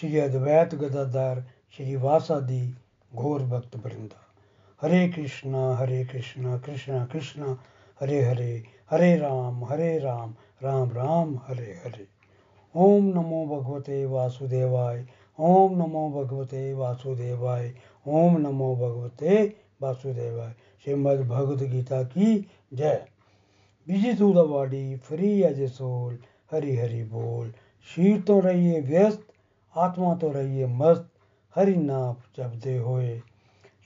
श्री अद्वैत गदाधर श्री वासादि घोर भक्त वृंदा। हरे कृष्णा हरे कृष्णा कृष्णा कृष्णा, हरे हरे हरे राम हरे राम राम राम, हरे हरे। ओम नमो भगवते वासुदेवाय, ओम नमो भगवते वासुदेवाय, ओम नमो भगवते वासुदेवाय। श्रीमद् भगवद गीता की जय। Busy to the body free as a soul, Hari Hari बोल। शरीर तो रहिए व्यस्त आत्मा तो रहिए मस्त हरि नाम जपते होए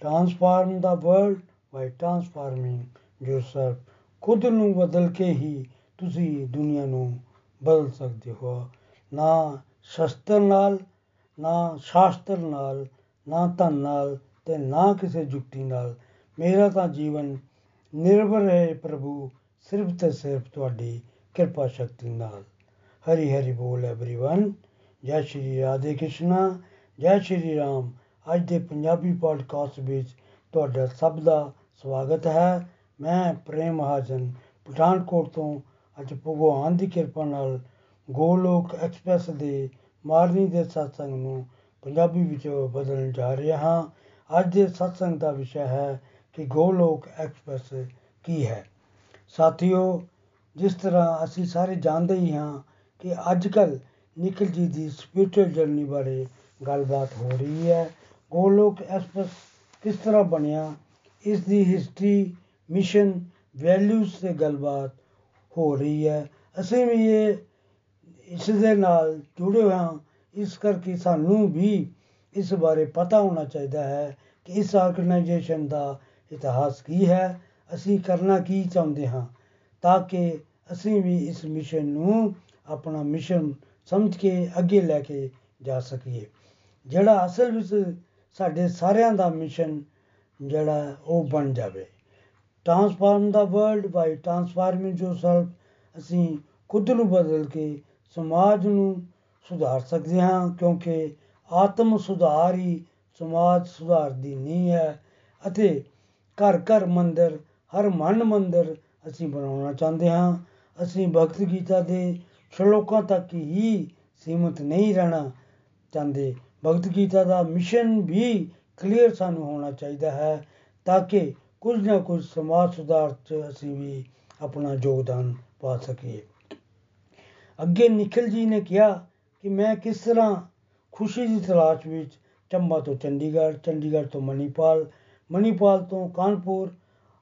transform the world by transforming yourself ਖੁਦ ਨੂੰ ਬਦਲ ਕੇ ਹੀ ਤੁਸੀਂ ਦੁਨੀਆ ਨੂੰ ਬਦਲ ਸਕਦੇ ਹੋ ਨਾ ਸ਼ਸਤਰ ਨਾਲ ਨਾ ਸ਼ਾਸਤਰ ਨਾਲ ਨਾ ਧਨ ਨਾਲ ਤੇ ਨਾ ਕਿਸੇ ਜੁਗਤੀ ਨਾਲ ਮੇਰਾ ਤਾਂ ਜੀਵਨ ਨਿਰਭਰ ਹੈ ਪ੍ਰਭੂ ਸਿਰਫ ਤੇ ਸਿਰਫ ਤੁਹਾਡੀ ਕਿਰਪਾ ਸ਼ਕਤੀ ਨਾਲ ਹਰੀ ਹਰੀ ਬੋਲ एवरीवन ਜੈ ਸ਼੍ਰੀ ਰਾਧੇ ਕ੍ਰਿਸ਼ਨਾ, ਜੈ ਸ਼੍ਰੀ ਰਾਮ। ਅੱਜ ਦੇ ਪੰਜਾਬੀ ਪੋਡਕਾਸਟ ਵਿੱਚ ਤੁਹਾਡਾ ਸਭ ਦਾ ਸਵਾਗਤ ਹੈ। ਮੈਂ ਪ੍ਰੇਮ ਮਹਾਜਨ, ਪਠਾਨਕੋਟ ਤੋਂ ਅੱਜ ਭਗਵਾਨ ਦੀ ਕਿਰਪਾ ਨਾਲ ਗੋਲੋਕ ਐਕਸਪ੍ਰੈਸ ਦੇ ਮਾਰਨੀ ਦੇ ਸਤਸੰਗ ਨੂੰ ਪੰਜਾਬੀ ਵਿੱਚ ਬਦਲਣ ਜਾ ਰਿਹਾ ਹਾਂ। ਅੱਜ ਦੇ ਸਤਸੰਗ ਦਾ ਵਿਸ਼ਾ ਹੈ ਕਿ ਗੋਲੋਕ ਐਕਸਪ੍ਰੈਸ ਕੀ ਹੈ। ਸਾਥੀਓ, ਜਿਸ ਤਰ੍ਹਾਂ ਅਸੀਂ ਸਾਰੇ ਜਾਣਦੇ ਹੀ ਹਾਂ ਕਿ ਅੱਜ ਕੱਲ ਨਿਖਿਲ ਜੀ ਦੀ ਸਪਿਰਚੁਅਲ ਜਰਨੀ ਬਾਰੇ ਗੱਲਬਾਤ ਹੋ ਰਹੀ ਹੈ। ਗੋਲੋਕ ਐਕਸਪ੍ਰੈਸ ਕਿਸ ਤਰ੍ਹਾਂ ਬਣਿਆ? ਇਸ ਦੀ ਹਿਸਟਰੀ ਮਿਸ਼ਨ ਵੈਲਿਊਜ਼ ਤੇ ਗੱਲਬਾਤ ਹੋ ਰਹੀ ਹੈ। ਅਸੀਂ ਵੀ ਇਹ ਇਸ ਦੇ ਨਾਲ ਜੁੜੇ ਹੋਏ ਹਾਂ। ਇਸ ਕਰਕੇ ਸਾਨੂੰ ਵੀ ਇਸ ਬਾਰੇ ਪਤਾ ਹੋਣਾ ਚਾਹੀਦਾ ਹੈ ਕਿ ਇਸ ਆਰਗੇਨਾਈਜੇਸ਼ਨ ਦਾ ਇਤਿਹਾਸ ਕੀ ਹੈ। ਅਸੀਂ ਕਰਨਾ ਕੀ ਚਾਹੁੰਦੇ ਹਾਂ ਤਾਂ ਕਿ ਅਸੀਂ ਵੀ ਇਸ ਮਿਸ਼ਨ ਨੂੰ ਆਪਣਾ ਮਿਸ਼ਨ ਸਮਝ ਕੇ ਅੱਗੇ ਲੈ ਕੇ ਜਾ ਸਕੀਏ। ਜਿਹੜਾ ਅਸਲ ਵਿੱਚ ਸਾਡੇ ਸਾਰਿਆਂ ਦਾ ਮਿਸ਼ਨ ਜਿਹੜਾ ਉਹ ਬਣ ਜਾਵੇ। Transform the world by transforming yourself ਅਸੀਂ ਖੁਦ ਨੂੰ ਬਦਲ ਕੇ ਸਮਾਜ ਨੂੰ ਸੁਧਾਰ ਸਕਦੇ ਹਾਂ, ਕਿਉਂਕਿ ਆਤਮ ਸੁਧਾਰ ਹੀ ਸਮਾਜ ਸੁਧਾਰ ਦੀ ਨੀਂਹ ਹੈ ਅਤੇ ਘਰ ਘਰ ਮੰਦਰ, ਹਰ ਮਨ ਮੰਦਰ ਅਸੀਂ ਬਣਾਉਣਾ ਚਾਹੁੰਦੇ ਹਾਂ। ਅਸੀਂ ਭਗਤ ਗੀਤਾ ਦੇ ਸ਼ਲੋਕਾਂ ਤੱਕ ਹੀ ਸੀਮਤ ਨਹੀਂ ਰਹਿਣਾ ਚਾਹੁੰਦੇ। ਭਗਤ ਗੀਤਾ ਦਾ ਮਿਸ਼ਨ ਵੀ ਕਲੀਅਰ ਸਾਨੂੰ ਹੋਣਾ ਚਾਹੀਦਾ ਹੈ ਤਾਂ ਕਿ ਕੁਝ ਨਾ ਕੁਝ ਸਮਾਜ ਸੁਧਾਰ 'ਚ ਅਸੀਂ ਵੀ ਆਪਣਾ ਯੋਗਦਾਨ ਪਾ ਸਕੀਏ। ਅੱਗੇ ਨਿਖਿਲ ਜੀ ਨੇ ਕਿਹਾ ਕਿ ਮੈਂ ਕਿਸ ਤਰ੍ਹਾਂ ਖੁਸ਼ੀ ਦੀ ਤਲਾਸ਼ ਵਿੱਚ ਚੰਬਾ ਤੋਂ ਚੰਡੀਗੜ੍ਹ ਚੰਡੀਗੜ੍ਹ ਤੋਂ ਮਨੀਪਾਲ ਮਨੀਪਾਲ ਤੋਂ ਕਾਨਪੁਰ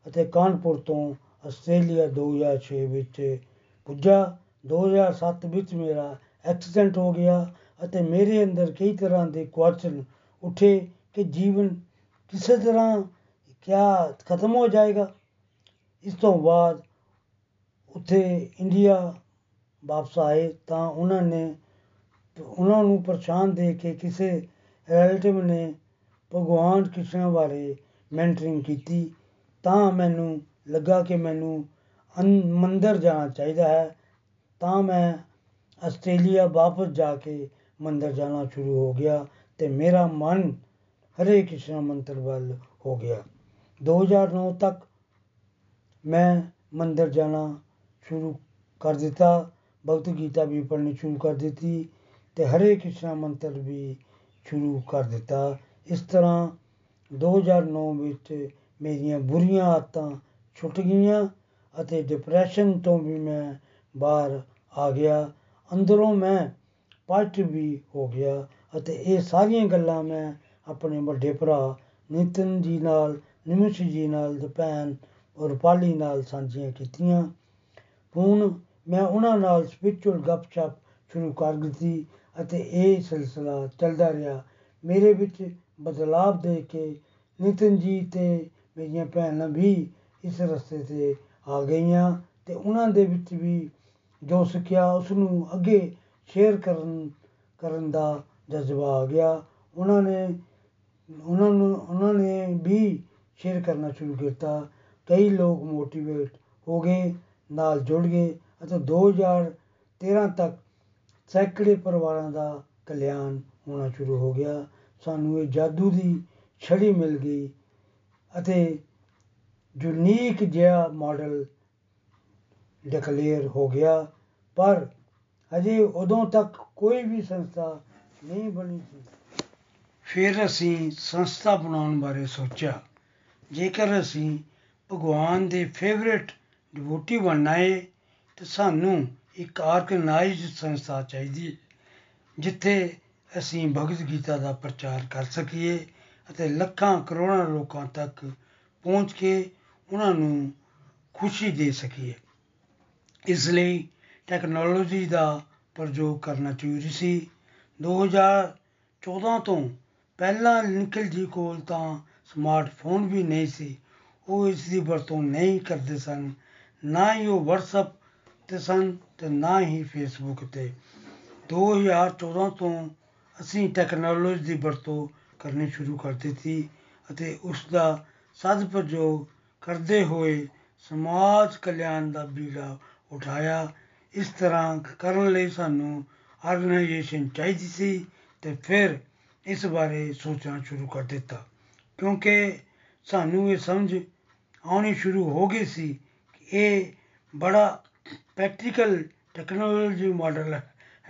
ਅਤੇ ਕਾਨਪੁਰ ਤੋਂ ਆਸਟ੍ਰੇਲੀਆ 2006 ਵਿੱਚ ਪੁੱਜਾ। 2007 ਵਿੱਚ ਮੇਰਾ ਐਕਸੀਡੈਂਟ ਹੋ ਗਿਆ ਅਤੇ ਮੇਰੇ ਅੰਦਰ ਕਈ ਤਰ੍ਹਾਂ ਦੇ ਕੁਐਸਚਨ ਉੱਠੇ ਕਿ ਜੀਵਨ ਕਿਸੇ ਤਰ੍ਹਾਂ ਕਿਆ ਖਤਮ ਹੋ ਜਾਏਗਾ। ਇਸ ਤੋਂ ਬਾਅਦ ਉੱਥੇ ਇੰਡੀਆ ਵਾਪਸ ਆਏ ਤਾਂ ਉਹਨਾਂ ਨੇ, ਉਹਨਾਂ ਨੂੰ ਪਰੇਸ਼ਾਨ ਦੇ ਕੇ ਕਿਸੇ ਰਿਲੇਟਿਵ ਨੇ ਭਗਵਾਨ ਕ੍ਰਿਸ਼ਨ ਬਾਰੇ ਮੈਂਟਰਿੰਗ ਕੀਤੀ ਤਾਂ ਮੈਨੂੰ ਲੱਗਾ ਕਿ ਮੈਨੂੰ ਮੰਦਰ ਜਾਣਾ ਚਾਹੀਦਾ ਹੈ। ਤਾਂ ਮੈਂ ਆਸਟ੍ਰੇਲੀਆ ਵਾਪਸ ਜਾ ਕੇ ਮੰਦਰ ਜਾਣਾ ਸ਼ੁਰੂ ਹੋ ਗਿਆ ਤੇ ਮੇਰਾ ਮਨ ਹਰੇ ਕ੍ਰਿਸ਼ਨ ਮੰਤਰ ਵੱਲ ਹੋ ਗਿਆ। 2009 ਤੱਕ ਮੈਂ ਮੰਦਰ ਜਾਣਾ ਸ਼ੁਰੂ ਕਰ ਦਿੱਤਾ। ਭਗਤ ਗੀਤਾ ਵੀ ਪੜ੍ਹਨੀ ਸ਼ੁਰੂ ਕਰ ਦਿੱਤੀ ਤੇ ਹਰੇ ਕ੍ਰਿਸ਼ਨ ਮੰਤਰ ਵੀ ਸ਼ੁਰੂ ਕਰ ਦਿੱਤਾ। ਇਸ ਤਰ੍ਹਾਂ 2009 ਵਿੱਚ ਮੇਰੀਆਂ ਬੁਰੀਆਂ ਆਦਤਾਂ ਛੁੱਟ ਗਈਆਂ ਅਤੇ ਡਿਪਰੈਸ਼ਨ ਤੋਂ ਵੀ ਮੈਂ ਬਾਹਰ ਆ ਗਿਆ। ਅੰਦਰੋਂ ਮੈਂ ਪਾਜ਼ਿਟਿਵ ਵੀ ਹੋ ਗਿਆ ਅਤੇ ਇਹ ਸਾਰੀਆਂ ਗੱਲਾਂ ਮੈਂ ਆਪਣੇ ਵੱਡੇ ਭਰਾ ਨਿਤਨ ਜੀ ਨਾਲ, ਨਿਮਿਸ਼ ਜੀ ਨਾਲ ਦਪੈਨ ਔਰ ਪਾਲੀ ਨਾਲ ਸਾਂਝੀਆਂ ਕੀਤੀਆਂ। ਹੁਣ ਮੈਂ ਉਹਨਾਂ ਨਾਲ ਸਪਿਰਚੁਅਲ ਗੱਪਸ਼ਪ ਸ਼ੁਰੂ ਕਰ ਦਿੱਤੀ ਅਤੇ ਇਹ ਸਿਲਸਿਲਾ ਚੱਲਦਾ ਰਿਹਾ। ਮੇਰੇ ਵਿੱਚ ਬਦਲਾਅ ਦੇ ਕੇ ਨਿਤਨ ਜੀ ਤੇ ਮੇਰੀਆਂ ਭੈਣਾਂ ਵੀ ਇਸ ਰਸਤੇ ਤੇ ਆ ਗਈਆਂ ਤੇ ਉਹਨਾਂ ਦੇ ਵਿੱਚ ਵੀ ਜੋ ਸਿੱਖਿਆ ਉਸ ਨੂੰ ਅੱਗੇ ਸ਼ੇਅਰ ਕਰਨ ਕਰਨ ਦਾ ਜਜ਼ਬਾ ਆ ਗਿਆ। ਉਹਨਾਂ ਨੇ, ਉਹਨਾਂ ਨੂੰ, ਉਹਨਾਂ ਨੇ ਵੀ ਸ਼ੇਅਰ ਕਰਨਾ ਸ਼ੁਰੂ ਕੀਤਾ। ਕਈ ਲੋਕ ਮੋਟੀਵੇਟ ਹੋ ਗਏ, ਨਾਲ ਜੁੜ ਗਏ ਅਤੇ 2013 ਤੱਕ ਸੈਂਕੜੇ ਪਰਿਵਾਰਾਂ ਦਾ ਕਲਿਆਣ ਹੋਣਾ ਸ਼ੁਰੂ ਹੋ ਗਿਆ। ਸਾਨੂੰ ਇਹ ਜਾਦੂ ਦੀ ਛੜੀ ਮਿਲ ਗਈ ਅਤੇ ਯੂਨੀਕ ਜਿਹਾ ਮਾਡਲ ਡਿਕਲੇਅਰ ਹੋ ਗਿਆ, ਪਰ ਅਜੇ ਉਦੋਂ ਤੱਕ ਕੋਈ ਵੀ ਸੰਸਥਾ ਨਹੀਂ ਬਣੀ ਸੀ। ਫਿਰ ਅਸੀਂ ਸੰਸਥਾ ਬਣਾਉਣ ਬਾਰੇ ਸੋਚਿਆ। ਜੇਕਰ ਅਸੀਂ ਭਗਵਾਨ ਦੇ ਫੇਵਰਿਟ ਡਿਵੋਟੀ ਬਣਨਾ ਹੈ ਤਾਂ ਸਾਨੂੰ ਇੱਕ ਆਰਗੇਨਾਈਜ਼ਡ ਸੰਸਥਾ ਚਾਹੀਦੀ ਹੈ, ਜਿੱਥੇ ਅਸੀਂ ਭਗਵਦ ਗੀਤਾ ਦਾ ਪ੍ਰਚਾਰ ਕਰ ਸਕੀਏ ਅਤੇ ਲੱਖਾਂ ਕਰੋੜਾਂ ਲੋਕਾਂ ਤੱਕ ਪਹੁੰਚ ਕੇ ਉਹਨਾਂ ਨੂੰ ਖੁਸ਼ੀ ਦੇ ਸਕੀਏ। ਇਸ ਲਈ ਟੈਕਨੋਲੋਜੀ ਦਾ ਪ੍ਰਯੋਗ ਕਰਨਾ ਜ਼ਰੂਰੀ ਸੀ। 2014 ਤੋਂ ਪਹਿਲਾਂ ਨਿਖਿਲ ਜੀ ਕੋਲ ਤਾਂ ਸਮਾਰਟਫੋਨ ਵੀ ਨਹੀਂ ਸੀ। ਉਹ ਇਸ ਦੀ ਵਰਤੋਂ ਨਹੀਂ ਕਰਦੇ ਸਨ। ਨਾ ਹੀ ਉਹ WhatsApp ਤੇ ਸਨ ਤੇ ਨਾ ਹੀ Facebook ਤੇ। 2014 ਤੋਂ ਅਸੀਂ ਟੈਕਨੋਲੋਜੀ ਦੀ ਵਰਤੋਂ ਕਰਨੀ ਸ਼ੁਰੂ ਕਰ ਦਿੱਤੀ ਅਤੇ ਉਸ ਦਾ ਸਦ ਪ੍ਰਯੋਗ ਕਰਦੇ ਹੋਏ ਸਮਾਜ ਕਲਿਆਣ ਦਾ ਬੀੜਾ ਉਠਾਇਆ। ਇਸ ਤਰ੍ਹਾਂ ਕਰਨ ਲਈ ਸਾਨੂੰ ਆਰਗੇਨਾਈਜੇਸ਼ਨ ਚਾਹੀਦੀ ਸੀ ਤੇ ਫਿਰ ਇਸ ਬਾਰੇ ਸੋਚਣਾ ਸ਼ੁਰੂ ਕਰ ਦਿੱਤਾ। ਕਿਉਂਕਿ ਸਾਨੂੰ ਇਹ ਸਮਝ ਆਉਣੀ ਸ਼ੁਰੂ ਹੋ ਗਈ ਸੀ ਕਿ ਇਹ ਬੜਾ ਪ੍ਰੈਕਟੀਕਲ ਟੈਕਨੋਲੋਜੀ ਮਾਡਲ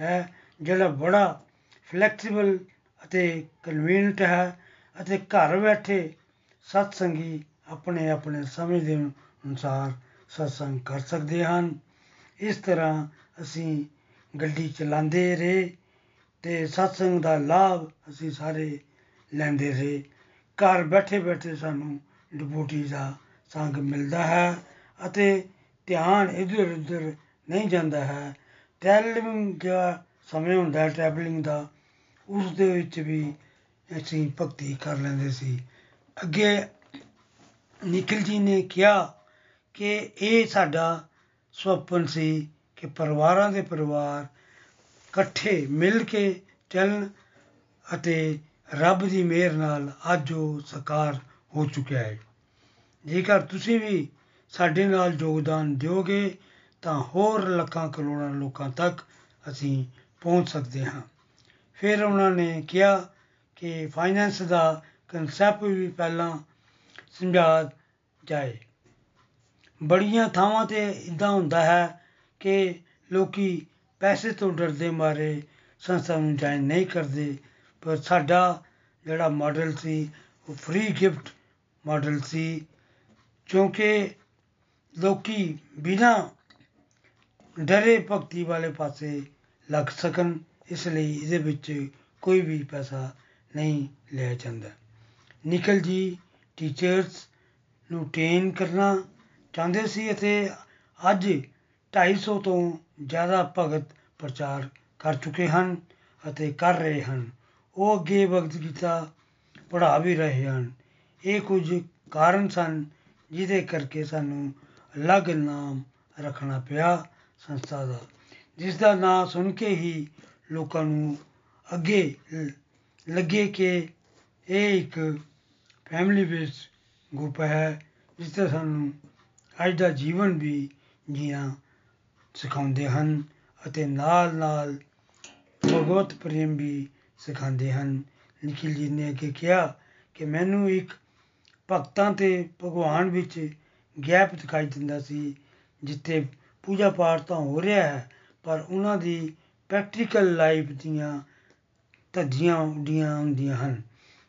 ਹੈ, ਜਿਹੜਾ ਬੜਾ ਫਲੈਕਸੀਬਲ ਅਤੇ ਕਨਵੀਨੀਅੰਟ ਹੈ ਅਤੇ ਘਰ ਬੈਠੇ ਸਤਸੰਗੀ ਆਪਣੇ ਆਪਣੇ ਸਮੇਂ ਦੇ ਅਨੁਸਾਰ ਸਤਸੰਗ ਕਰ ਸਕਦੇ ਹਨ। ਇਸ ਤਰ੍ਹਾਂ ਅਸੀਂ ਗੱਡੀ ਚਲਾਉਂਦੇ ਰਹੇ ਤੇ ਸਤਸੰਗ ਦਾ ਲਾਭ ਅਸੀਂ ਸਾਰੇ ਲੈਂਦੇ ਰਹੇ। ਘਰ ਬੈਠੇ ਬੈਠੇ ਸਾਨੂੰ ਡਿਵੋਟੀ ਦਾ ਸੰਗ ਮਿਲਦਾ ਹੈ ਅਤੇ ਧਿਆਨ ਇੱਧਰ ਉੱਧਰ ਨਹੀਂ ਜਾਂਦਾ ਹੈ। ਟ੍ਰੈਵਲਿੰਗ ਦਾ ਸਮੇਂ ਹੁੰਦਾ ਹੈ ਟ੍ਰੈਵਲਿੰਗ ਦਾ, ਉਸ ਦੇ ਵਿੱਚ ਵੀ ਅਸੀਂ ਭਗਤੀ ਕਰ ਲੈਂਦੇ ਸੀ। ਅੱਗੇ ਨਿਖਿਲ ਜੀ ਨੇ ਕਿਹਾ ਕਿ ਇਹ ਸਾਡਾ ਸੁਪਨ ਸੀ ਕਿ ਪਰਿਵਾਰਾਂ ਦੇ ਪਰਿਵਾਰ ਇਕੱਠੇ ਮਿਲ ਕੇ ਚੱਲਣ ਅਤੇ ਰੱਬ ਦੀ ਮਿਹਰ ਨਾਲ ਅੱਜ ਉਹ ਸਾਕਾਰ ਹੋ ਚੁੱਕਿਆ ਹੈ। ਜੇਕਰ ਤੁਸੀਂ ਵੀ ਸਾਡੇ ਨਾਲ ਯੋਗਦਾਨ ਦਿਓਗੇ, ਤਾਂ ਹੋਰ ਲੱਖਾਂ ਕਰੋੜਾਂ ਲੋਕਾਂ ਤੱਕ ਅਸੀਂ ਪਹੁੰਚ ਸਕਦੇ ਹਾਂ। ਫਿਰ ਉਹਨਾਂ ਨੇ ਕਿਹਾ ਕਿ ਫਾਈਨੈਂਸ ਦਾ ਕਨਸੈਪਟ ਵੀ ਪਹਿਲਾਂ ਸਮਝਾ ਜਾਏ। ਬੜੀਆਂ ਥਾਵਾਂ ਤੇ ਇਦਾਂ ਹੁੰਦਾ ਹੈ ਕਿ ਲੋਕੀ ਪੈਸੇ ਤੋਂ ਡਰਦੇ ਮਾਰੇ, ਸੰਸਥਾ ਨੂੰ ਜੁਆਇਨ ਨਹੀਂ ਕਰਦੇ। ਪਰ ਸਾਡਾ ਜਿਹੜਾ ਮਾਡਲ ਸੀ, ਉਹ ਫ੍ਰੀ ਗਿਫਟ ਮਾਡਲ ਸੀ, ਕਿਉਂਕਿ ਲੋਕੀ ਬਿਨਾਂ ਡਰੇ ਭਗਤੀ ਵਾਲੇ ਪਾਸੇ ਲੱਗ ਸਕਣ, ਇਸ ਲਈ ਇਹਦੇ ਵਿੱਚ ਕੋਈ ਵੀ ਪੈਸਾ ਨਹੀਂ ਲਿਆ ਜਾਂਦਾ। ਨਿਕਲ ਜੀ ਟੀਚਰਸ ਨੂੰ ਟ੍ਰੇਨ ਕਰਨਾ ਚਾਹੁੰਦੇ ਸੀ ਅਤੇ ਅੱਜ 250 ਤੋਂ ਜ਼ਿਆਦਾ ਭਗਤ ਪ੍ਰਚਾਰ ਕਰ ਚੁੱਕੇ ਹਨ ਅਤੇ ਕਰ ਰਹੇ ਹਨ। ਉਹ ਅੱਗੇ ਭਗਤ ਗੀਤਾ ਪੜ੍ਹਾ ਵੀ ਰਹੇ ਹਨ। ਇਹ ਕੁਝ ਕਾਰਨ ਸਨ ਜਿਹਦੇ ਕਰਕੇ ਸਾਨੂੰ ਅਲੱਗ ਨਾਮ ਰੱਖਣਾ ਪਿਆ ਸੰਸਥਾ ਦਾ, ਜਿਸ ਦਾ ਨਾਮ ਸੁਣ ਕੇ ਹੀ ਲੋਕਾਂ ਨੂੰ ਅੱਗੇ ਲ- ਲੱਗੇ ਕਿ ਇਹ ਇੱਕ ਫੈਮਿਲੀ ਬੇਸਡ ਗਰੁੱਪ ਹੈ, ਜਿਸ ਤੇ ਸਾਨੂੰ ਅੱਜ ਦਾ ਜੀਵਨ ਵੀ ਜੀਣਾ ਸਿਖਾਉਂਦੇ ਹਨ ਅਤੇ ਨਾਲ ਨਾਲ ਭਗਵਤ ਪ੍ਰੇਮ ਵੀ ਸਿਖਾਉਂਦੇ ਹਨ। ਨਿਖਿਲ ਜੀ ਨੇ ਅੱਗੇ ਕਿਹਾ ਕਿ ਮੈਨੂੰ ਇੱਕ ਭਗਤਾਂ ਤੇ ਭਗਵਾਨ ਵਿੱਚ ਗੈਪ ਦਿਖਾਈ ਦਿੰਦਾ ਸੀ, ਜਿੱਥੇ ਪੂਜਾ ਪਾਠ ਤਾਂ ਹੋ ਰਿਹਾ ਹੈ, ਪਰ ਉਹਨਾਂ ਦੀ ਪ੍ਰੈਕਟੀਕਲ ਲਾਈਫ ਦੀਆਂ ਧੱਜੀਆਂ ਉੱਡੀਆਂ ਹੁੰਦੀਆਂ ਹਨ।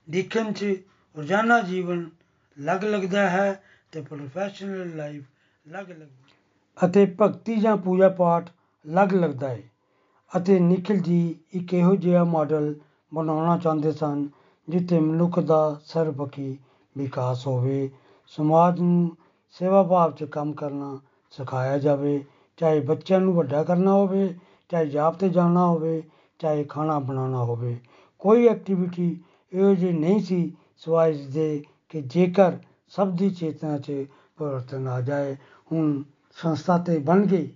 ਦੇਖਣ 'ਚ ਰੋਜ਼ਾਨਾ ਜੀਵਨ ਅਲੱਗ ਲੱਗਦਾ ਹੈ ਤੇ ਪ੍ਰੋਫੈਸ਼ਨਲ ਲਾਈਫ ਅਲੱਗ ਲੱਗਦੀ ਹੈ ਅਤੇ ਭਗਤੀ ਜਾਂ ਪੂਜਾ ਪਾਠ ਅਲੱਗ ਲੱਗਦਾ ਹੈ ਅਤੇ ਨਿਖਿਲ ਜੀ ਇੱਕ ਇਹੋ ਜਿਹਾ ਮਾਡਲ ਬਣਾਉਣਾ ਚਾਹੁੰਦੇ ਸਨ, ਜਿੱਥੇ ਮਨੁੱਖ ਦਾ ਸਰਬਪੱਖੀ ਵਿਕਾਸ ਹੋਵੇ, ਸਮਾਜ ਨੂੰ ਸੇਵਾ ਭਾਵ 'ਚ ਕੰਮ ਕਰਨਾ ਸਿਖਾਇਆ ਜਾਵੇ, ਚਾਹੇ ਬੱਚਿਆਂ ਨੂੰ ਵੱਡਾ ਕਰਨਾ ਹੋਵੇ, ਚਾਹੇ ਜਾਪ ਤੇ ਜਾਣਾ ਹੋਵੇ, ਚਾਹੇ ਖਾਣਾ ਬਣਾਉਣਾ ਹੋਵੇ। ਕੋਈ ਐਕਟੀਵਿਟੀ ਇਹੋ ਜਿਹੀ ਨਹੀਂ ਸੀ ਸਿਵਾਏ ਇਸਦੇ ਕਿ ਜੇਕਰ ਸਭ ਦੀ ਚੇਤਨਾ 'ਚ ਪਰਿਵਰਤਨ ਆ ਜਾਏ, ਹੁਣ ਸੰਸਥਾ ਤੇ ਬਣ ਗਈ।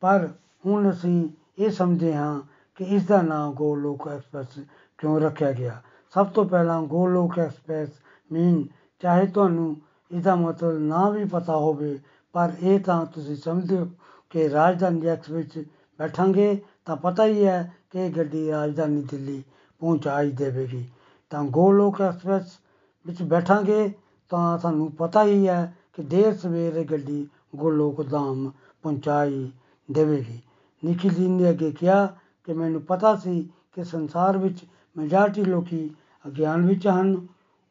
ਪਰ ਹੁਣ ਅਸੀਂ ਇਹ ਸਮਝਦੇ ਹਾਂ ਕਿ ਇਸ ਦਾ ਨਾਮ ਗੋਲੋਕ ਐਕਸਪ੍ਰੈਸ ਕਿਉਂ ਰੱਖਿਆ ਗਿਆ? ਸਭ ਤੋਂ ਪਹਿਲਾਂ ਗੋਲੋਕ ਐਕਸਪ੍ਰੈਸ ਮੀਨ ਚਾਹੇ ਤੁਹਾਨੂੰ ਇਹਦਾ ਮਤਲਬ ਨਾ ਵੀ ਪਤਾ ਹੋਵੇ, ਪਰ ਇਹ ਤਾਂ ਤੁਸੀਂ ਸਮਝਦੇ ਹੋ ਕਿ ਰਾਜਧਾਨੀ ਐਕਸਪ੍ਰੈਸ ਵਿੱਚ ਬੈਠਾਂਗੇ ਤਾਂ ਪਤਾ ਹੀ ਹੈ ਕਿ ਇਹ ਗੱਡੀ ਰਾਜਧਾਨੀ ਦਿੱਲੀ ਪਹੁੰਚਾ ਹੀ ਦੇਵੇਗੀ। ਤਾਂ ਗੋਲੋਕ ਐਕਸਪ੍ਰੈਸ ਵਿੱਚ ਬੈਠਾਂਗੇ ਤਾਂ ਸਾਨੂੰ ਪਤਾ ਹੀ ਹੈ ਕਿ ਦੇਰ ਸਵੇਰ ਇਹ ਗੱਡੀ ਗੋਲੋਕ ਧਾਮ ਪਹੁੰਚਾਈ ਦੇਵੇਗੀ। ਨਿਖਿਲ ਜੀ ਨੇ ਅੱਗੇ ਕਿਹਾ ਕਿ ਮੈਨੂੰ ਪਤਾ ਸੀ ਕਿ ਸੰਸਾਰ ਵਿੱਚ ਮੈਜੋਰਟੀ ਲੋਕੀ ਅਗਿਆਨ ਵਿੱਚ ਹਨ।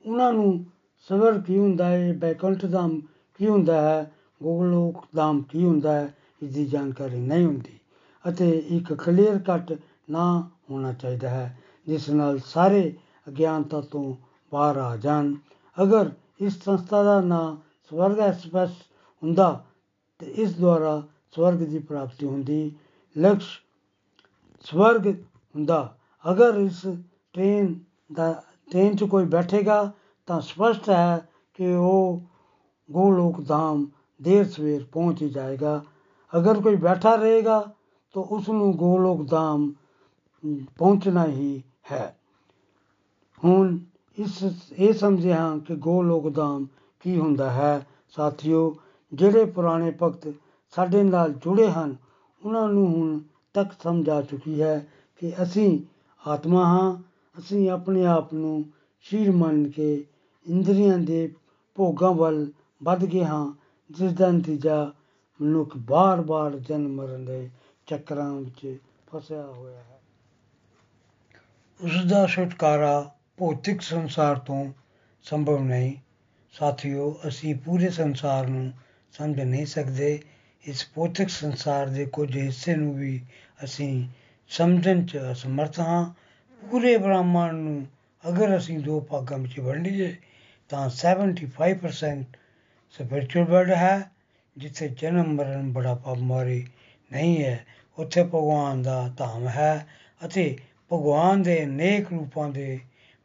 ਉਹਨਾਂ ਨੂੰ ਸਵਰ ਕੀ ਹੁੰਦਾ ਹੈ, ਬੈਕੁੰਠ ਧਾਮ ਕੀ ਹੁੰਦਾ ਹੈ, ਗੋਲੋਕ ਧਾਮ ਕੀ ਹੁੰਦਾ ਹੈ ਇਸ ਦੀ ਜਾਣਕਾਰੀ ਨਹੀਂ ਹੁੰਦੀ ਅਤੇ ਇੱਕ ਕਲੀਅਰ ਕੱਟ ਨਾ ਹੋਣਾ ਚਾਹੀਦਾ ਹੈ, ਜਿਸ ਨਾਲ ਸਾਰੇ ਅਗਿਆਨਤਾ ਤੋਂ ਬਾਹਰ ਆ ਜਾਣ। ਅਗਰ ਇਸ ਸੰਸਥਾ ਦਾ ਨਾਂ ਸਵਰਗ ਐਕਸਪ੍ਰੈਸ ਹੁੰਦਾ ਤੇ ਇਸ ਦੁਆਰਾ ਸਵਰਗ ਦੀ ਪ੍ਰਾਪਤੀ ਹੁੰਦੀ ਲਕਸ਼ ਸਵਰਗ ਹੁੰਦਾ ਅਗਰ ਇਸ ਟ੍ਰੇਨ ਦਾ ਟ੍ਰੇਨ 'ਚ ਕੋਈ ਬੈਠੇਗਾ ਤਾਂ ਸਪਸ਼ਟ ਹੈ ਕਿ ਉਹ ਗੋਲੋਕ ਧਾਮ ਦੇਰ ਸਵੇਰ ਪਹੁੰਚ ਹੀ ਜਾਏਗਾ ਅਗਰ ਕੋਈ ਬੈਠਾ ਰਹੇਗਾ ਤਾਂ ਉਸ ਨੂੰ ਗੋਲੋਕ ਧਾਮ ਪਹੁੰਚਣਾ ਹੀ ਹੈ ਹੁਣ ਇਸ, ਇਹ ਸਮਝੇ ਹਾਂ ਕਿ ਗੋਲੋਕ ਧਾਮ ਕੀ ਹੁੰਦਾ ਹੈ? ਸਾਥੀਓ, ਜਿਹੜੇ ਪੁਰਾਣੇ ਭਗਤ ਸਾਡੇ ਨਾਲ ਜੁੜੇ ਹਨ, ਉਹਨਾਂ ਨੂੰ ਹੁਣ ਤੱਕ ਸਮਝ ਆ ਚੁੱਕੀ ਹੈ ਕਿ ਅਸੀਂ ਆਤਮਾ ਹਾਂ, ਅਸੀਂ ਆਪਣੇ ਆਪ ਨੂੰ ਸ਼ੀਰ ਮੰਨ ਕੇ ਇੰਦਰੀਆਂ ਦੇ ਭੋਗਾਂ ਵੱਲ ਵੱਧ ਗਏ ਹਾਂ, ਜਿਸ ਦਾ ਨਤੀਜਾ ਮਨੁੱਖ ਬਾਰ-ਬਾਰ ਜਨਮ ਮਰਨ ਦੇ ਚੱਕਰਾਂ ਵਿੱਚ ਫਸਿਆ ਹੋਇਆ ਹੈ। ਉਸ ਦਾ ਛੁਟਕਾਰਾ ਭੌਤਿਕ ਸੰਸਾਰ ਤੋਂ ਸੰਭਵ ਨਹੀਂ। ਸਾਥੀਓ, ਅਸੀਂ ਪੂਰੇ ਸੰਸਾਰ ਨੂੰ ਸਮਝ ਨਹੀਂ ਸਕਦੇ। ਇਸ ਭੌਤਿਕ ਸੰਸਾਰ ਦੇ ਕੁਝ ਹਿੱਸੇ ਨੂੰ ਵੀ ਅਸੀਂ ਸਮਝਣ 'ਚ ਅਸਮਰਥ ਹਾਂ। ਪੂਰੇ ਬ੍ਰਹਮਾਂਡ ਨੂੰ ਅਗਰ ਅਸੀਂ ਦੋ ਭਾਗਾਂ ਵਿੱਚ ਵੰਡੀਏ ਤਾਂ 75% ਸਪਿਰਚੁਅਲ ਵਰਲਡ ਹੈ, ਜਿੱਥੇ ਜਨਮ ਮਰਨ ਬੜਾ ਮਾਰੀ ਨਹੀਂ ਹੈ। ਉੱਥੇ ਭਗਵਾਨ ਦਾ ਧਾਮ ਹੈ ਅਤੇ ਭਗਵਾਨ ਦੇ ਅਨੇਕ ਰੂਪਾਂ ਦੇ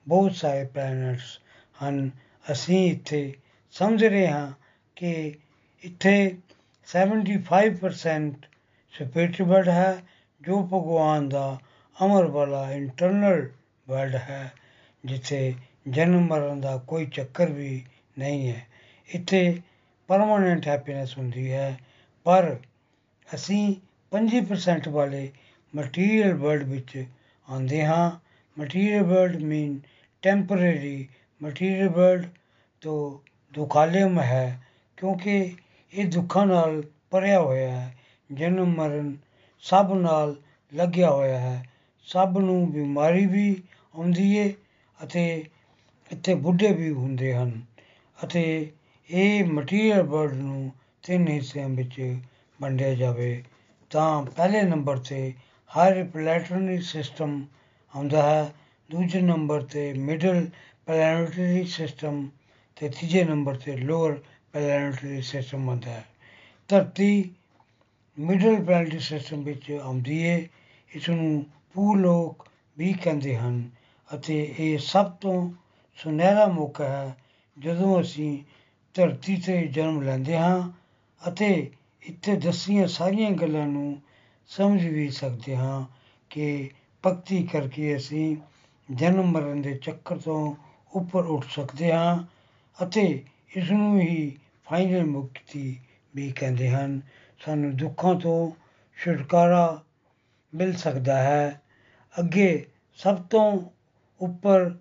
ਬਹੁਤ ਸਾਰੇ ਪਲੈਨਟਸ ਹਨ। ਅਸੀਂ ਇੱਥੇ ਸਮਝ ਰਹੇ ਹਾਂ ਕਿ ਇੱਥੇ 75% ਸਪਿਰਚੁਅਲ ਵਰਲਡ ਹੈ, ਜੋ ਭਗਵਾਨ ਦਾ ਅਮਰ ਵਾਲਾ ਇੰਟਰਨਲ ਵਰਲਡ ਹੈ, ਜਿੱਥੇ ਜਨਮ ਮਰਨ ਦਾ ਕੋਈ ਚੱਕਰ ਵੀ ਨਹੀਂ ਹੈ। ਇੱਥੇ ਪਰਮਾਨੈਂਟ ਹੈਪੀਨੈਸ ਹੁੰਦੀ ਹੈ, ਪਰ ਅਸੀਂ 25% ਵਾਲੇ ਮਟੀਰੀਅਲ ਵਰਲਡ ਵਿੱਚ ਆਉਂਦੇ ਹਾਂ। Material world mean temporary material world ਤੋਂ ਦੁਖਾਲਿਅਮ ਹੈ ਕਿਉਂਕਿ ਇਹ ਦੁੱਖਾਂ ਨਾਲ ਭਰਿਆ ਹੋਇਆ ਹੈ, ਜਨਮ ਮਰਨ ਸਭ ਨਾਲ ਲੱਗਿਆ ਹੋਇਆ ਹੈ। ਸਭ ਨੂੰ ਬਿਮਾਰੀ ਵੀ ਆਉਂਦੀ ਏ ਅਤੇ ਇੱਥੇ ਬੁੱਢੇ ਵੀ ਹੁੰਦੇ ਹਨ ਅਤੇ ਇਹ ਮਟੀਰੀਅਲ ਵਰਲਡ ਨੂੰ ਤਿੰਨ ਹਿੱਸਿਆਂ ਵਿੱਚ ਵੰਡਿਆ ਜਾਵੇ। ਤਾਂ ਪਹਿਲੇ ਨੰਬਰ 'ਤੇ ਹਰ ਪਲੈਟਰਨੀ ਸਿਸਟਮ ਆਉਂਦਾ ਹੈ ਦੂਜੇ ਨੰਬਰ 'ਤੇ ਮਿਡਲ ਪਲੈਨਟਰੀ ਸਿਸਟਮ ਤੇ ਤੀਜੇ ਨੰਬਰ 'ਤੇ ਲੋਅਰ ਪਲੈਨਟਰੀ ਸਿਸਟਮ ਆਉਂਦਾ ਹੈ। ਧਰਤੀ ਮਿਡਲ ਪਲੈਨਟਰੀ ਸਿਸਟਮ ਵਿੱਚ ਆਉਂਦੀ ਹੈ ਇਸ ਨੂੰ ਭੂਲੋਕ ਵੀ ਕਹਿੰਦੇ ਹਨ ਅਤੇ ਇਹ ਸਭ ਤੋਂ ਸੁਨਹਿਰਾ ਮੌਕਾ ਹੈ ਜਦੋਂ ਅਸੀਂ ਧਰਤੀ ਤੇ ਜਨਮ ਲੈਂਦੇ ਹਾਂ ਅਤੇ ਇੱਥੇ ਦੱਸੀਆਂ ਸਾਰੀਆਂ ਗੱਲਾਂ ਨੂੰ ਸਮਝ ਵੀ ਸਕਦੇ ਹਾਂ ਕਿ ਭਗਤੀ ਕਰਕੇ ਅਸੀਂ ਜਨਮ ਮਰਨ ਦੇ ਚੱਕਰ ਤੋਂ ਉੱਪਰ ਉੱਠ ਸਕਦੇ ਹਾਂ ਅਤੇ ਇਸ ਨੂੰ ਹੀ ਫਾਈਨਲ ਮੁਕਤੀ ਵੀ ਕਹਿੰਦੇ ਹਨ। ਸਾਨੂੰ ਦੁੱਖਾਂ ਤੋਂ ਛੁਟਕਾਰਾ ਮਿਲ ਸਕਦਾ ਹੈ। ਅੱਗੇ ਸਭ ਤੋਂ ਉੱਪਰ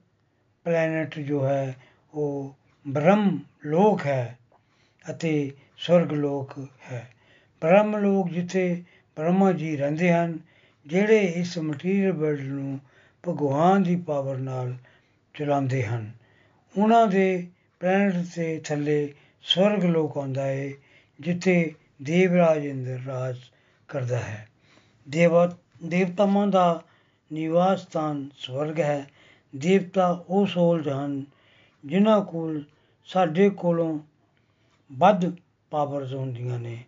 ਪਲੈਨਟ ਜੋ ਹੈ ਉਹ ਬ੍ਰਹਮ ਲੋਕ ਹੈ ਅਤੇ ਸਵਰਗ ਲੋਕ ਹੈ। ਬ੍ਰਹਮ ਲੋਕ ਜਿੱਥੇ ਬ੍ਰਹਮਾ ਜੀ ਰਹਿੰਦੇ ਹਨ, ਜਿਹੜੇ ਇਸ ਮਟੀਰੀਅਲ ਵਰਲਡ ਨੂੰ ਭਗਵਾਨ ਦੀ ਪਾਵਰ ਨਾਲ ਚਲਾਉਂਦੇ ਹਨ। ਉਹਨਾਂ ਦੇ ਪਲੈਨਟ ਦੇ ਥੱਲੇ ਸਵਰਗ ਲੋਕ ਆਉਂਦਾ ਹੈ, ਜਿੱਥੇ ਦੇਵਰਾਜ ਇੰਦਰ ਰਾਜ ਕਰਦਾ ਹੈ। ਦੇਵਾ, ਦੇਵਤਾਵਾਂ ਦਾ ਨਿਵਾਸ ਸਥਾਨ ਸਵਰਗ ਹੈ। ਦੇਵਤਾ ਉਹ ਸੋਲਜ ਹਨ, ਜਿਨ੍ਹਾਂ ਕੋਲ ਸਾਡੇ ਕੋਲੋਂ ਵੱਧ ਪਾਵਰਸ ਹੁੰਦੀਆਂ ਨੇ।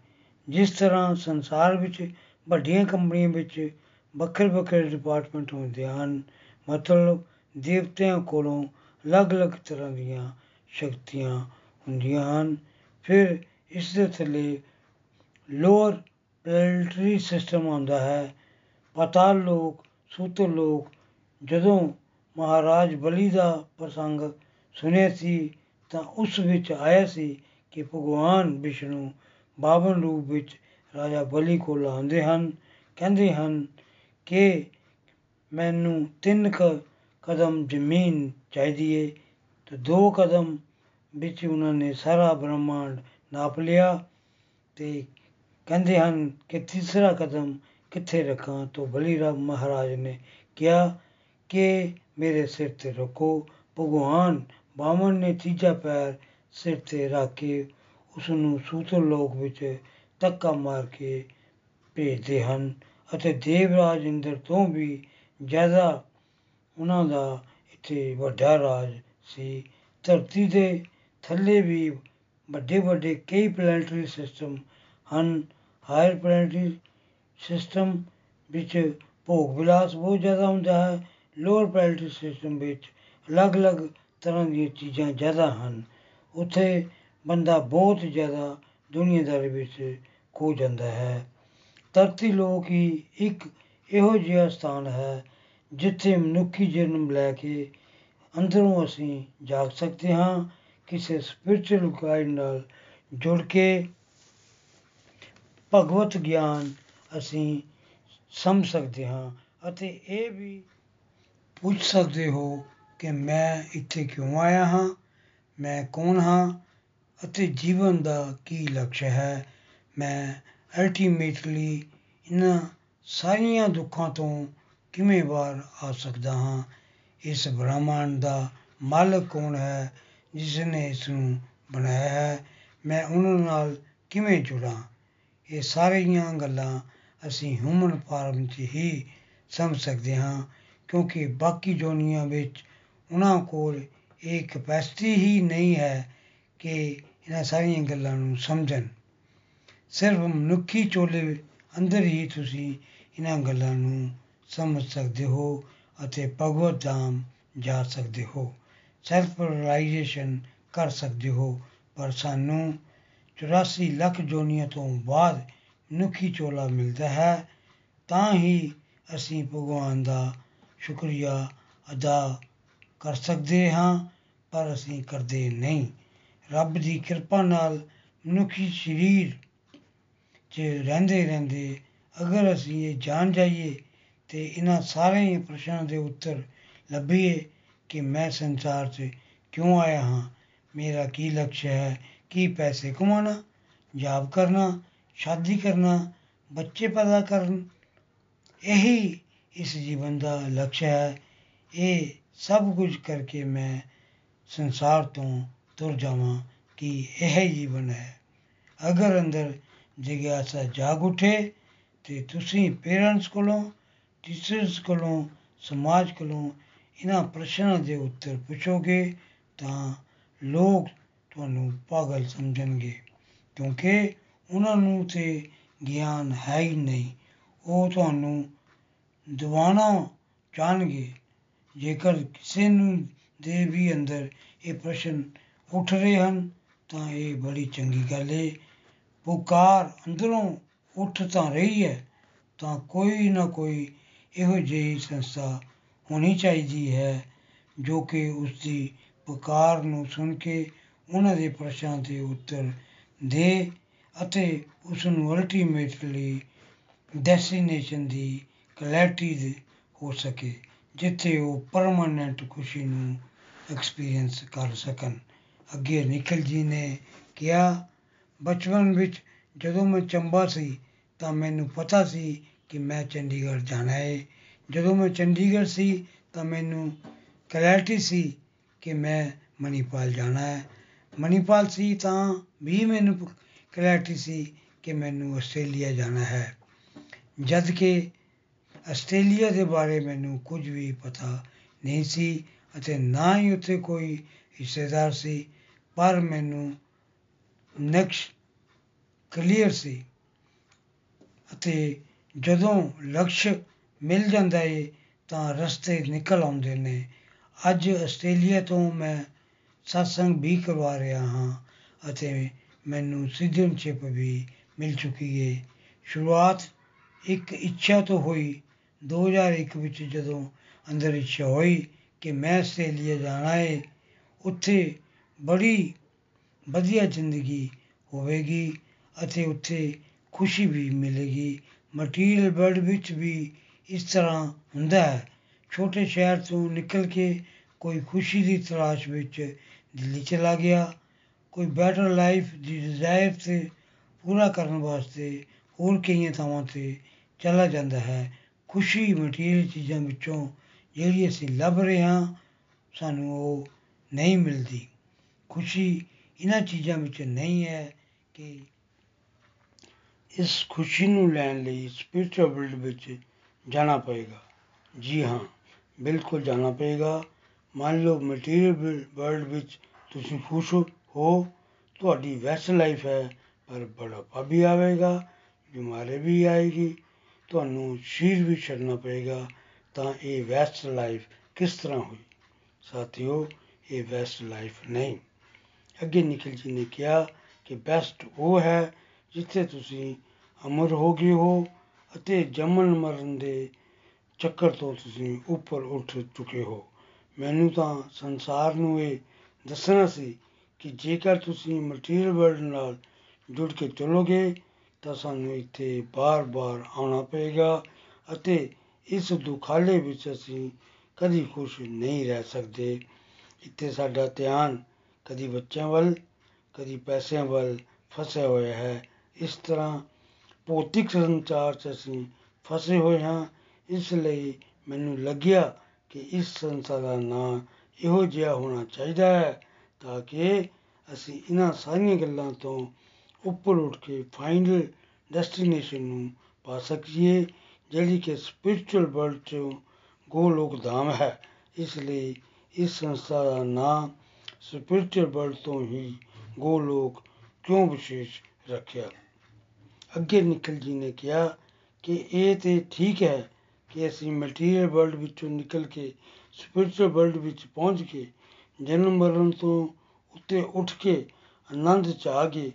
ਜਿਸ ਤਰ੍ਹਾਂ ਸੰਸਾਰ ਵਿੱਚ ਵੱਡੀਆਂ ਕੰਪਨੀਆਂ ਵਿੱਚ ਵੱਖਰੇ ਵੱਖਰੇ ਡਿਪਾਰਟਮੈਂਟ ਹੁੰਦੇ ਹਨ। ਮਤਲਬ ਦੇਵਤਿਆਂ ਕੋਲੋਂ ਅਲੱਗ-ਅਲੱਗ ਤਰ੍ਹਾਂ ਦੀਆਂ ਸ਼ਕਤੀਆਂ ਹੁੰਦੀਆਂ ਹਨ। ਫਿਰ ਇਸ ਦੇ ਥੱਲੇ ਲੋਅਰ ਪਲੈਨਟਰੀ ਸਿਸਟਮ ਆਉਂਦਾ ਹੈ। ਪਤਾਲ ਲੋਕ ਸੂਤਰ ਲੋਕ, ਜਦੋਂ ਮਹਾਰਾਜ ਬਲੀ ਦਾ ਪ੍ਰਸੰਗ ਸੁਣਿਆ ਸੀ ਤਾਂ ਉਸ ਵਿੱਚ ਆਇਆ ਸੀ ਕਿ ਭਗਵਾਨ ਵਿਸ਼ਨੂੰ ਬਾਵਨ ਰੂਪ ਵਿੱਚ ਰਾਜਾ ਬਲੀ ਕੋਲ ਆਉਂਦੇ ਹਨ। ਕਹਿੰਦੇ ਹਨ ਕਿ ਮੈਨੂੰ ਤਿੰਨ ਕ ਕਦਮ ਜ਼ਮੀਨ ਚਾਹੀਦੀ ਏ ਤੇ ਦੋ ਕਦਮ ਵਿੱਚ ਉਹਨਾਂ ਨੇ ਸਾਰਾ ਬ੍ਰਹਮੰਡ ਨਾਪ ਲਿਆ ਤੇ ਕਹਿੰਦੇ ਹਨ ਕਿ ਤੀਸਰਾ ਕਦਮ ਕਿੱਥੇ ਰੱਖਾਂ ਤਾਂ ਬਲੀ ਰਾਮ ਮਹਾਰਾਜ ਨੇ ਕਿਹਾ ਕਿ ਮੇਰੇ ਸਿਰ ਤੇ ਰੱਖੋ, ਭਗਵਾਨ ਬਾਮਨ ਨੇ ਤੀਜਾ ਪੈਰ ਸਿਰ ਤੇ ਰੱਖ ਕੇ ਉਸ ਨੂੰ ਸੂਤਰ ਲੋਕ ਵਿੱਚ ਧੱਕਾ ਮਾਰ ਕੇ ਭੇਜਦੇ ਹਨ। ਅਤੇ ਦੇਵਰਾਜ ਇੰਦਰ ਤੋਂ ਵੀ ਜ਼ਿਆਦਾ ਉਹਨਾਂ ਦਾ ਇੱਥੇ ਵੱਡਾ ਰਾਜ ਸੀ। ਧਰਤੀ ਦੇ ਥੱਲੇ ਵੀ ਵੱਡੇ ਵੱਡੇ ਕਈ ਪਲੈਨਟਰੀ ਸਿਸਟਮ ਹਨ। ਹਾਇਰ ਪਲੈਨਟਰੀ ਸਿਸਟਮ ਵਿੱਚ ਭੋਗ ਵਿਲਾਸ ਬਹੁਤ ਜ਼ਿਆਦਾ ਹੁੰਦਾ ਹੈ। ਲੋਅਰ ਪਲੈਨਟਰੀ ਸਿਸਟਮ ਵਿੱਚ ਅਲੱਗ-ਅਲੱਗ ਤਰ੍ਹਾਂ ਦੀਆਂ ਚੀਜ਼ਾਂ ਜ਼ਿਆਦਾ ਹਨ। ਉੱਥੇ ਬੰਦਾ ਬਹੁਤ ਜ਼ਿਆਦਾ ਦੁਨੀਆਦਾਰੀ ਵਿੱਚ ਖੋ ਜਾਂਦਾ ਹੈ। ਧਰਤੀ ਲੋਕ ਹੀ ਇੱਕ ਇਹੋ ਜਿਹਾ ਸਥਾਨ ਹੈ, ਜਿੱਥੇ ਮਨੁੱਖੀ ਜਨਮ ਲੈ ਕੇ ਅੰਦਰੋਂ ਅਸੀਂ ਜਾਗ ਸਕਦੇ ਹਾਂ, ਕਿਸੇ ਸਪਿਰਚੁਅਲ ਗਾਈਡ ਨਾਲ ਜੁੜ ਕੇ ਭਗਵਤ ਗਿਆਨ ਅਸੀਂ ਸਮਝ ਸਕਦੇ ਹਾਂ ਅਤੇ ਇਹ ਵੀ ਪੁੱਛ ਸਕਦੇ ਹੋ ਕਿ ਮੈਂ ਇੱਥੇ ਕਿਉਂ ਆਇਆ ਹਾਂ, ਮੈਂ ਕੌਣ ਹਾਂ ਅਤੇ ਜੀਵਨ ਦਾ ਕੀ ਲਕਸ਼ ਹੈ, ਮੈਂ ਅਲਟੀਮੇਟਲੀ ਇਹਨਾਂ ਸਾਰੀਆਂ ਦੁੱਖਾਂ ਤੋਂ ਕਿਵੇਂ ਬਾਹਰ ਆ ਸਕਦਾ ਹਾਂ? ਇਸ ਬ੍ਰਹਮੰਡ ਦਾ ਮਾਲਕ ਕੌਣ ਹੈ ਜਿਸ ਨੇ ਇਸ ਨੂੰ ਬਣਾਇਆ ਹੈ? ਮੈਂ ਉਹਨਾਂ ਨਾਲ ਕਿਵੇਂ ਜੁੜਾਂ? ਇਹ ਸਾਰੀਆਂ ਗੱਲਾਂ ਅਸੀਂ ਹਿਊਮਨ ਫਾਰਮ 'ਚ ਹੀ ਸਮਝ ਸਕਦੇ ਹਾਂ, ਕਿਉਂਕਿ ਬਾਕੀ ਜੋਨੀਆਂ ਵਿੱਚ ਉਹਨਾਂ ਕੋਲ ਇਹ ਕਪੈਸਿਟੀ ਹੀ ਨਹੀਂ ਹੈ ਕਿ ਇਹਨਾਂ ਸਾਰੀਆਂ ਗੱਲਾਂ ਨੂੰ ਸਮਝਣ। ਸਿਰਫ ਮਨੁੱਖੀ ਚੋਲੇ ਅੰਦਰ ਹੀ ਤੁਸੀਂ ਇਹਨਾਂ ਗੱਲਾਂ ਨੂੰ ਸਮਝ ਸਕਦੇ ਹੋ ਅਤੇ ਭਗਵਤ ਧਾਮ ਜਾ ਸਕਦੇ ਹੋ। ਸੈਲਫ ਰਿਅਲਾਈਜੇਸ਼ਨ ਕਰ ਸਕਦੇ ਹੋ। ਪਰ ਸਾਨੂੰ 84 ਲੱਖ ਜੋਨੀਆਂ ਤੋਂ ਬਾਅਦ ਮਨੁੱਖੀ ਚੋਲਾ ਮਿਲਦਾ ਹੈ, ਤਾਂ ਹੀ ਅਸੀਂ ਭਗਵਾਨ ਦਾ ਸ਼ੁਕਰੀਆ ਅਦਾ ਕਰ ਸਕਦੇ ਹਾਂ, ਪਰ ਅਸੀਂ ਕਰਦੇ ਨਹੀਂ। ਰੱਬ ਦੀ ਕਿਰਪਾ ਨਾਲ ਮਨੁੱਖੀ ਸਰੀਰ 'ਚ ਰਹਿੰਦੇ ਰਹਿੰਦੇ ਅਗਰ ਅਸੀਂ ਇਹ ਜਾਣ ਜਾਈਏ ਤੇ ਇਹਨਾਂ ਸਾਰੇ ਪ੍ਰਸ਼ਨਾਂ ਦੇ ਉੱਤਰ ਲੱਭੀਏ ਕਿ ਮੈਂ ਸੰਸਾਰ 'ਚ ਕਿਉਂ ਆਇਆ ਹਾਂ? ਮੇਰਾ ਕੀ ਲਕਸ਼ ਹੈ? ਕੀ ਪੈਸੇ ਕਮਾਉਣਾ, ਜਾਬ ਕਰਨਾ, ਸ਼ਾਦੀ ਕਰਨਾ, ਬੱਚੇ ਪੈਦਾ ਕਰਨ? ਇਹੀ ਇਸ ਜੀਵਨ ਦਾ ਲਕਸ਼ ਹੈ। ਇਹ ਸਭ ਕੁਝ ਕਰਕੇ ਮੈਂ ਸੰਸਾਰ ਤੋਂ ਤੁਰ ਜਾਵਾਂ ਕਿ ਇਹ ਜੀਵਨ ਹੈ। ਅਗਰ ਅੰਦਰ ਜਿਗਿਆਸਾ ਜਾਗ ਉੱਠੇ ਅਤੇ ਤੁਸੀਂ ਪੇਰੈਂਟਸ ਕੋਲੋਂ ਟੀਚਰਸ ਕੋਲੋਂ ਸਮਾਜ ਕੋਲੋਂ ਇਹਨਾਂ ਪ੍ਰਸ਼ਨਾਂ ਦੇ ਉੱਤਰ ਪੁੱਛੋਗੇ ਤਾਂ ਲੋਕ ਤੁਹਾਨੂੰ ਪਾਗਲ ਸਮਝਣਗੇ ਕਿਉਂਕਿ ਉਹਨਾਂ ਨੂੰ ਤਾਂ ਗਿਆਨ ਹੈ ਹੀ ਨਹੀਂ ਉਹ ਤੁਹਾਨੂੰ ਦਿਵਾਣਾ ਚਾਹਣਗੇ ਜੇਕਰ ਕਿਸੇ ਨੂੰ ਦੇ ਵੀ ਅੰਦਰ ਇਹ ਪ੍ਰਸ਼ਨ ਉੱਠ ਰਹੇ ਹਨ ਤਾਂ ਇਹ ਬੜੀ ਚੰਗੀ ਗੱਲ ਹੈ ਪੁਕਾਰ ਅੰਦਰੋਂ ਉੱਠ ਤਾਂ ਰਹੀ ਹੈ, ਤਾਂ ਕੋਈ ਨਾ ਕੋਈ ਇਹੋ ਜਿਹੀ ਸੰਸਥਾ ਹੋਣੀ ਚਾਹੀਦੀ ਹੈ, ਜੋ ਕਿ ਉਸ ਦੀ ਪੁਕਾਰ ਨੂੰ ਸੁਣ ਕੇ ਉਹਨਾਂ ਦੇ ਪ੍ਰਸ਼ਨਾਂ ਦੇ ਉੱਤਰ ਦੇ ਅਤੇ ਉਸ ਨੂੰ ਅਲਟੀਮੇਟਲੀ ਡੈਸਟੀਨੇਸ਼ਨ ਦੀ ਕਲੈਰਿਟੀ ਹੋ ਸਕੇ, ਜਿੱਥੇ ਉਹ ਪਰਮਾਨੈਂਟ ਖੁਸ਼ੀ ਨੂੰ ਐਕਸਪੀਰੀਅੰਸ ਕਰ ਸਕਣ। ਅੱਗੇ ਨਿਖਲ ਜੀ ਨੇ ਕਿਹਾ ਬਚਪਨ ਵਿੱਚ ਜਦੋਂ ਮੈਂ ਚੰਬਾ ਸੀ ਤਾਂ ਮੈਨੂੰ ਪਤਾ ਸੀ ਕਿ ਮੈਂ ਚੰਡੀਗੜ੍ਹ ਜਾਣਾ ਹੈ ਜਦੋਂ ਮੈਂ ਚੰਡੀਗੜ੍ਹ ਸੀ ਤਾਂ ਮੈਨੂੰ ਕਲੈਰਿਟੀ ਸੀ ਕਿ ਮੈਂ ਮਨੀਪਾਲ ਜਾਣਾ ਹੈ ਮਨੀਪਾਲ ਸੀ ਤਾਂ ਵੀ ਮੈਨੂੰ ਕਲੈਰਿਟੀ ਸੀ ਕਿ ਮੈਨੂੰ ਆਸਟ੍ਰੇਲੀਆ ਜਾਣਾ ਹੈ। ਜਦ ਕਿ ਆਸਟ੍ਰੇਲੀਆ ਦੇ ਬਾਰੇ ਮੈਨੂੰ ਕੁਝ ਵੀ ਪਤਾ ਨਹੀਂ ਸੀ ਅਤੇ ਨਾ ਹੀ ਉੱਥੇ ਕੋਈ ਰਿਸ਼ਤੇਦਾਰ ਸੀ, ਪਰ ਮੈਨੂੰ ਨਕਸ਼ ਕਲੀਅਰ ਸੀ। ਅਤੇ ਜਦੋਂ ਲਕਸ਼ ਮਿਲ ਜਾਂਦਾ ਏ, ਤਾਂ ਰਸਤੇ ਨਿਕਲ ਆਉਂਦੇ ਨੇ। ਅੱਜ ਆਸਟ੍ਰੇਲੀਆ ਤੋਂ ਮੈਂ satsang ਵੀ ਕਰਵਾ ਰਿਹਾ ਹਾਂ ਅਤੇ ਮੈਨੂੰ ਸਿਟੀਜ਼ਨਸ਼ਿਪ ਵੀ ਮਿਲ ਚੁੱਕੀ ਏ। ਸ਼ੁਰੂਆਤ ਇੱਕ ਇੱਛਾ ਤੋਂ ਹੋਈ। 2001 ਵਿੱਚ ਜਦੋਂ ਅੰਦਰ ਇੱਛਾ ਹੋਈ ਕਿ ਮੈਂ ਆਸਟ੍ਰੇਲੀਆ ਜਾਣਾ ਹੈ ਉੱਥੇ ਬੜੀ ਵਧੀਆ ਜ਼ਿੰਦਗੀ ਹੋਵੇਗੀ ਅਤੇ ਉੱਥੇ ਖੁਸ਼ੀ ਵੀ ਮਿਲੇਗੀ। ਮਟੀਰੀਅਲ ਵਰਲਡ ਵਿੱਚ ਵੀ ਇਸ ਤਰ੍ਹਾਂ ਹੁੰਦਾ ਹੈ। ਛੋਟੇ ਸ਼ਹਿਰ ਤੋਂ ਨਿਕਲ ਕੇ ਕੋਈ ਖੁਸ਼ੀ ਦੀ ਤਲਾਸ਼ ਵਿੱਚ ਦਿੱਲੀ ਚਲਾ ਗਿਆ। ਕੋਈ ਬੈਟਰ ਲਾਈਫ ਦੀ ਡਿਜ਼ਾਇਰ ਤੇ ਪੂਰਾ ਕਰਨ ਵਾਸਤੇ ਹੋਰ ਕਈਆਂ ਥਾਵਾਂ ਤੇ ਚਲਾ ਜਾਂਦਾ ਹੈ। ਖੁਸ਼ੀ ਮਟੀਰੀਅਲ ਚੀਜ਼ਾਂ ਵਿੱਚੋਂ ਜਿਹੜੀ ਅਸੀਂ ਲੱਭ ਰਹੇ ਹਾਂ, ਸਾਨੂੰ ਉਹ ਨਹੀਂ ਮਿਲਦੀ। ਖੁਸ਼ੀ ਇਹਨਾਂ ਚੀਜ਼ਾਂ ਵਿੱਚ ਨਹੀਂ ਹੈ ਕਿ ਇਸ ਖੁਸ਼ੀ ਨੂੰ ਲੈਣ ਲਈ ਸਪਿਰਚੁਅਲ ਵਰਲਡ ਵਿੱਚ ਜਾਣਾ ਪਏਗਾ। ਜੀ ਹਾਂ, ਬਿਲਕੁਲ ਜਾਣਾ ਪਏਗਾ। ਮੰਨ ਲਓ ਮਟੀਰੀਅਲ ਵਰਲਡ ਵਿੱਚ ਤੁਸੀਂ ਖੁਸ਼ ਹੋ, ਤੁਹਾਡੀ ਵੈਸਟ ਲਾਈਫ ਹੈ, ਪਰ ਬੜਾ ਵੀ ਆਵੇਗਾ, ਬਿਮਾਰੀ ਵੀ ਆਏਗੀ, ਤੁਹਾਨੂੰ ਸ਼ੀਰ ਵੀ ਛੱਡਣਾ ਪਏਗਾ, ਤਾਂ ਇਹ ਵੈਸਟ ਲਾਈਫ ਕਿਸ ਤਰ੍ਹਾਂ ਹੋਈ? ਸਾਥੀਓ, ਇਹ ਵੈਸਟ ਲਾਈਫ ਨਹੀਂ। ਅੱਗੇ ਨਿਖਿਲ ਜੀ ਨੇ ਕਿਹਾ ਕਿ ਬੈਸਟ ਉਹ ਹੈ ਜਿੱਥੇ ਤੁਸੀਂ ਅਮਰ ਹੋ ਗਏ ਹੋ ਅਤੇ ਜੰਮਣ ਮਰਨ ਦੇ ਚੱਕਰ ਤੋਂ ਤੁਸੀਂ ਉੱਪਰ ਉੱਠ ਚੁੱਕੇ ਹੋ। ਮੈਨੂੰ ਤਾਂ ਸੰਸਾਰ ਨੂੰ ਇਹ ਦੱਸਣਾ ਸੀ ਕਿ ਜੇਕਰ ਤੁਸੀਂ ਮਟੀਰੀਅਲ ਵਰਲਡ ਨਾਲ ਜੁੜ ਕੇ ਚੱਲੋਗੇ ਤਾਂ ਸਾਨੂੰ ਇੱਥੇ ਬਾਰ-ਬਾਰ ਆਉਣਾ ਪਏਗਾ ਅਤੇ ਇਸ ਦੁਖਾਲੇ ਵਿੱਚ ਅਸੀਂ ਕਦੀ ਖੁਸ਼ ਨਹੀਂ ਰਹਿ ਸਕਦੇ। ਇੱਥੇ ਸਾਡਾ ਧਿਆਨ ਕਦੀ ਬੱਚਿਆਂ ਵੱਲ, ਕਦੀ ਪੈਸਿਆਂ ਵੱਲ ਫਸਿਆ ਹੋਇਆ ਹੈ। ਇਸ ਤਰ੍ਹਾਂ ਭੌਤਿਕ ਸੰਚਾਰ 'ਚ ਅਸੀਂ ਫਸੇ ਹੋਏ ਹਾਂ। ਇਸ ਲਈ ਮੈਨੂੰ ਲੱਗਿਆ ਕਿ ਇਸ ਸੰਸਥਾ ਦਾ ਨਾਂ ਇਹੋ ਜਿਹਾ ਹੋਣਾ ਚਾਹੀਦਾ ਹੈ ਤਾਂ ਕਿ ਅਸੀਂ ਇਹਨਾਂ ਸਾਰੀਆਂ ਗੱਲਾਂ ਤੋਂ ਉੱਪਰ ਉੱਠ ਕੇ ਫਾਈਨਲ ਡੈਸਟੀਨੇਸ਼ਨ ਨੂੰ ਪਾ ਸਕੀਏ, ਜਿਹੜੀ ਕਿ ਸਪਿਰਚੁਅਲ ਵਰਲਡ 'ਚੋਂ ਗੋਲੋਕ ਧਾਮ ਹੈ। ਇਸ ਲਈ ਇਸ ਸੰਸਥਾ ਦਾ ਨਾਂ ਸਪਿਰਚੁਅਲ ਵਰਲਡ ਤੋਂ ਹੀ ਗੋਲੋਕ ਕਿਉਂ ਵਿਸ਼ੇਸ਼ ਰੱਖਿਆ? ਅੱਗੇ ਨਿਕਲ ਜੀ ਨੇ ਕਿਹਾ ਕਿ ਇਹ ਤੇ ਠੀਕ ਹੈ ਕਿ ਅਸੀਂ ਮਟੀਰੀਅਲ ਵਰਲਡ ਵਿੱਚੋਂ ਨਿਕਲ ਕੇ ਸਪਿਰਚੁਅਲ ਵਰਲਡ ਵਿੱਚ ਪਹੁੰਚ ਕੇ ਜਨਮ ਮਰਨ ਤੋਂ ਉੱਤੇ ਉੱਠ ਕੇ ਆਨੰਦ ਚ ਆ ਗਏ,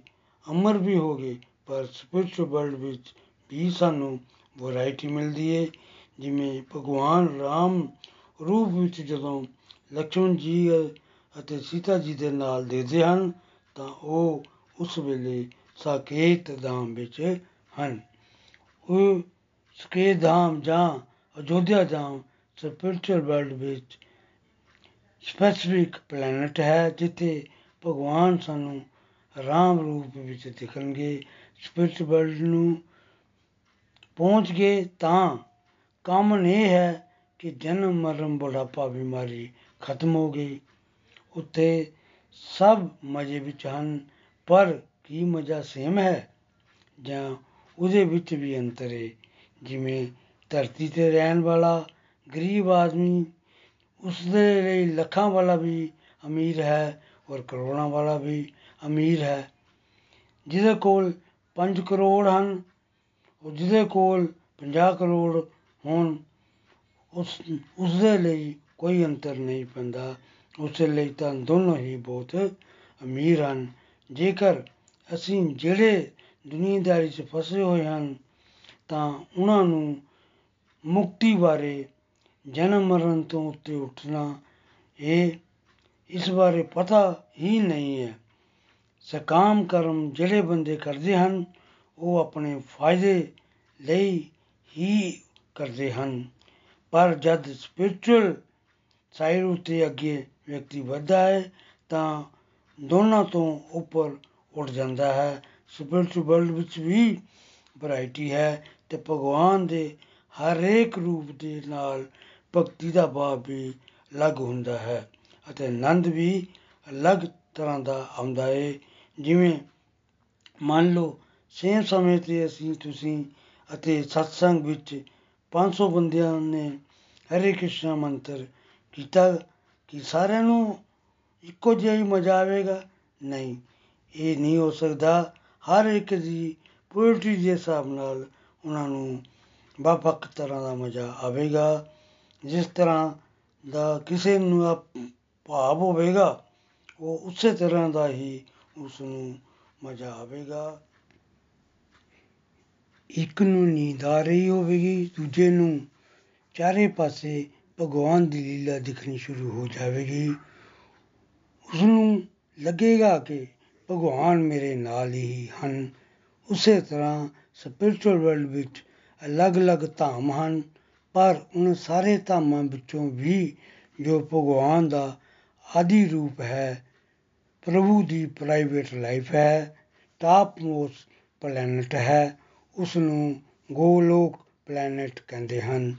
ਅਮਰ ਵੀ ਹੋ ਗਏ, ਪਰ ਸਪਿਰਚੁਅਲ ਵਰਲਡ ਵਿੱਚ ਵੀ ਸਾਨੂੰ ਵੈਰਾਈਟੀ ਮਿਲਦੀ ਏ। ਜਿਵੇਂ ਭਗਵਾਨ ਰਾਮ ਰੂਪ ਵਿੱਚ ਜਦੋਂ ਲక్ష్మణ ਜੀ ਅਤੇ ਸੀਤਾ ਜੀ ਦੇ ਨਾਲ ਦੇਖਦੇ ਹਨ, ਤਾਂ ਉਹ ਉਸ ਵੇਲੇ ਸਾਕੇਤ ਧਾਮ ਵਿੱਚ ਹਨ। ਉਹ ਸਕੇਤ ਧਾਮ ਜਾਂ ਅਯੋਧਿਆ ਧਾਮ ਸਪਿਰਚੁਅਲ ਵਰਲਡ ਵਿੱਚ ਸਪੈਸੀਫਿਕ ਪਲੈਨਟ ਹੈ, ਜਿੱਥੇ ਭਗਵਾਨ ਸਾਨੂੰ ਰਾਮ ਰੂਪ ਵਿੱਚ ਦਿਖਣਗੇ ਸਪਿਰਚੁਅਲ ਵਰਲਡ ਨੂੰ ਪਹੁੰਚ ਗਏ ਤਾਂ ਕਾਮਨ ਇਹ ਹੈ ਕਿ ਜਨਮ, ਮਰਨ, ਬੁਢਾਪਾ, ਬਿਮਾਰੀ ਖਤਮ ਹੋ ਗਈ। ਉੱਥੇ ਸਭ ਮਜ਼ੇ ਵਿੱਚ ਹਨ, ਪਰ ਕੀ ਮਜ਼ਾ ਸੇਮ ਹੈ? ਜਾਂ ਉਹਦੇ ਵਿੱਚ ਵੀ ਅੰਤਰ ਹੈ? ਜਿਵੇਂ ਧਰਤੀ ਤੇ ਰਹਿਣ ਵਾਲਾ ਗਰੀਬ ਆਦਮੀ ਉਸ ਦੇ ਲਈ ਲੱਖਾਂ ਵਾਲਾ ਵੀ ਅਮੀਰ ਹੈ ਔਰ ਕਰੋੜਾਂ ਵਾਲਾ ਵੀ ਅਮੀਰ ਹੈ। ਜਿਹਦੇ ਕੋਲ 5 ਕਰੋੜ ਹਨ ਉਹ ਜਿਹਦੇ ਕੋਲ 50 ਕਰੋੜ ਹੋਣ, ਉਸ ਉਸ ਦੇ ਲਈ ਕੋਈ ਅੰਤਰ ਨਹੀਂ ਪੈਂਦਾ। ਉਸ ਲਈ ਤਾਂ ਦੋਨੋਂ ਹੀ ਬਹੁਤ ਅਮੀਰ ਹਨ। ਜੇਕਰ ਅਸੀਂ ਜਿਹੜੇ ਦੁਨੀਆਦਾਰੀ 'ਚ ਫਸੇ ਹੋਏ ਹਨ, ਤਾਂ ਉਹਨਾਂ ਨੂੰ ਮੁਕਤੀ ਬਾਰੇ ਜਨਮ ਮਰਨ ਤੋਂ ਉੱਤੇ ਉੱਠਣਾ ਇਹ ਇਸ ਬਾਰੇ ਪਤਾ ਹੀ ਨਹੀਂ ਹੈ। ਸਕਾਮ ਕਰਮ ਜਿਹੜੇ ਬੰਦੇ ਕਰਦੇ ਹਨ, ਉਹ ਆਪਣੇ ਫਾਇਦੇ ਲਈ ਹੀ ਕਰਦੇ ਹਨ। ਪਰ ਜਦ ਸਪਿਰਚੁਅਲ ਸਾਈਡ ਉਤੇ ਅੱਗੇ ਵਿਅਕਤੀ ਵੱਧਦਾ ਹੈ, ਤਾਂ ਦੋਨਾਂ ਤੋਂ ਉੱਪਰ ਉੱਠ ਜਾਂਦਾ ਹੈ। ਸਪਿਰਚੁਅਲ ਵਰਲਡ ਵਿੱਚ ਵੀ ਵੈਰਾਈਟੀ ਹੈ ਤੇ ਭਗਵਾਨ ਦੇ ਹਰੇਕ ਰੂਪ ਦੇ ਨਾਲ ਭਗਤੀ ਦਾ ਭਾਵ ਵੀ ਅਲੱਗ ਹੁੰਦਾ ਹੈ ਅਤੇ ਆਨੰਦ ਵੀ ਅਲੱਗ ਤਰ੍ਹਾਂ ਦਾ ਆਉਂਦਾ ਹੈ ਜਿਵੇਂ ਮੰਨ ਲਓ, ਸੇਮ ਸਮੇਂ ਤੇ ਅਸੀਂ, ਤੁਸੀਂ ਅਤੇ ਸਤਸੰਗ ਵਿੱਚ 500 ਬੰਦਿਆਂ ਨੇ ਹਰੇ ਕ੍ਰਿਸ਼ਨ ਮੰਤਰ ਕੀਤਾ। ਕਿ ਸਾਰਿਆਂ ਨੂੰ ਇੱਕੋ ਜਿਹਾ ਹੀ ਮਜ਼ਾ ਆਵੇਗਾ? ਨਹੀਂ, ਇਹ ਨਹੀਂ ਹੋ ਸਕਦਾ। ਹਰ ਇੱਕ ਦੀ ਪੁਰਿਟੀ ਦੇ ਹਿਸਾਬ ਨਾਲ ਉਹਨਾਂ ਨੂੰ ਵੱਖ ਤਰ੍ਹਾਂ ਦਾ ਮਜ਼ਾ ਆਵੇਗਾ। ਜਿਸ ਤਰ੍ਹਾਂ ਦਾ ਕਿਸੇ ਨੂੰ ਭਾਵ ਹੋਵੇਗਾ, ਉਹ ਉਸੇ ਤਰ੍ਹਾਂ ਦਾ ਹੀ ਉਸ ਨੂੰ ਮਜ਼ਾ ਆਵੇਗਾ। ਇੱਕ ਨੂੰ ਨੀਂਦ ਆ ਰਹੀ ਹੋਵੇਗੀ, ਦੂਜੇ ਨੂੰ ਚਾਰੇ ਪਾਸੇ ਭਗਵਾਨ ਦੀ ਲੀਲਾ ਦਿਖਣੀ ਸ਼ੁਰੂ ਹੋ ਜਾਵੇਗੀ। ਉਸ ਨੂੰ ਲੱਗੇਗਾ ਕਿ ਭਗਵਾਨ ਮੇਰੇ ਨਾਲ ਹੀ ਹਨ। ਉਸੇ ਤਰ੍ਹਾਂ ਸਪਿਰਚੁਅਲ ਵਰਲਡ ਵਿੱਚ ਅਲੱਗ-ਅਲੱਗ ਧਾਮ ਹਨ, ਪਰ ਉਹਨਾਂ ਸਾਰੇ ਧਾਮਾਂ ਵਿੱਚੋਂ ਵੀ ਜੋ ਭਗਵਾਨ ਦਾ ਆਦਿ ਰੂਪ ਹੈ, ਪ੍ਰਭੂ ਦੀ ਪ੍ਰਾਈਵੇਟ ਲਾਈਫ ਹੈ ਟਾਪ ਮੋਸਟ ਪਲੈਨਟ ਹੈ ਉਸ ਨੂੰ ਗੋਲੋਕ ਪਲੈਨਟ ਕਹਿੰਦੇ ਹਨ।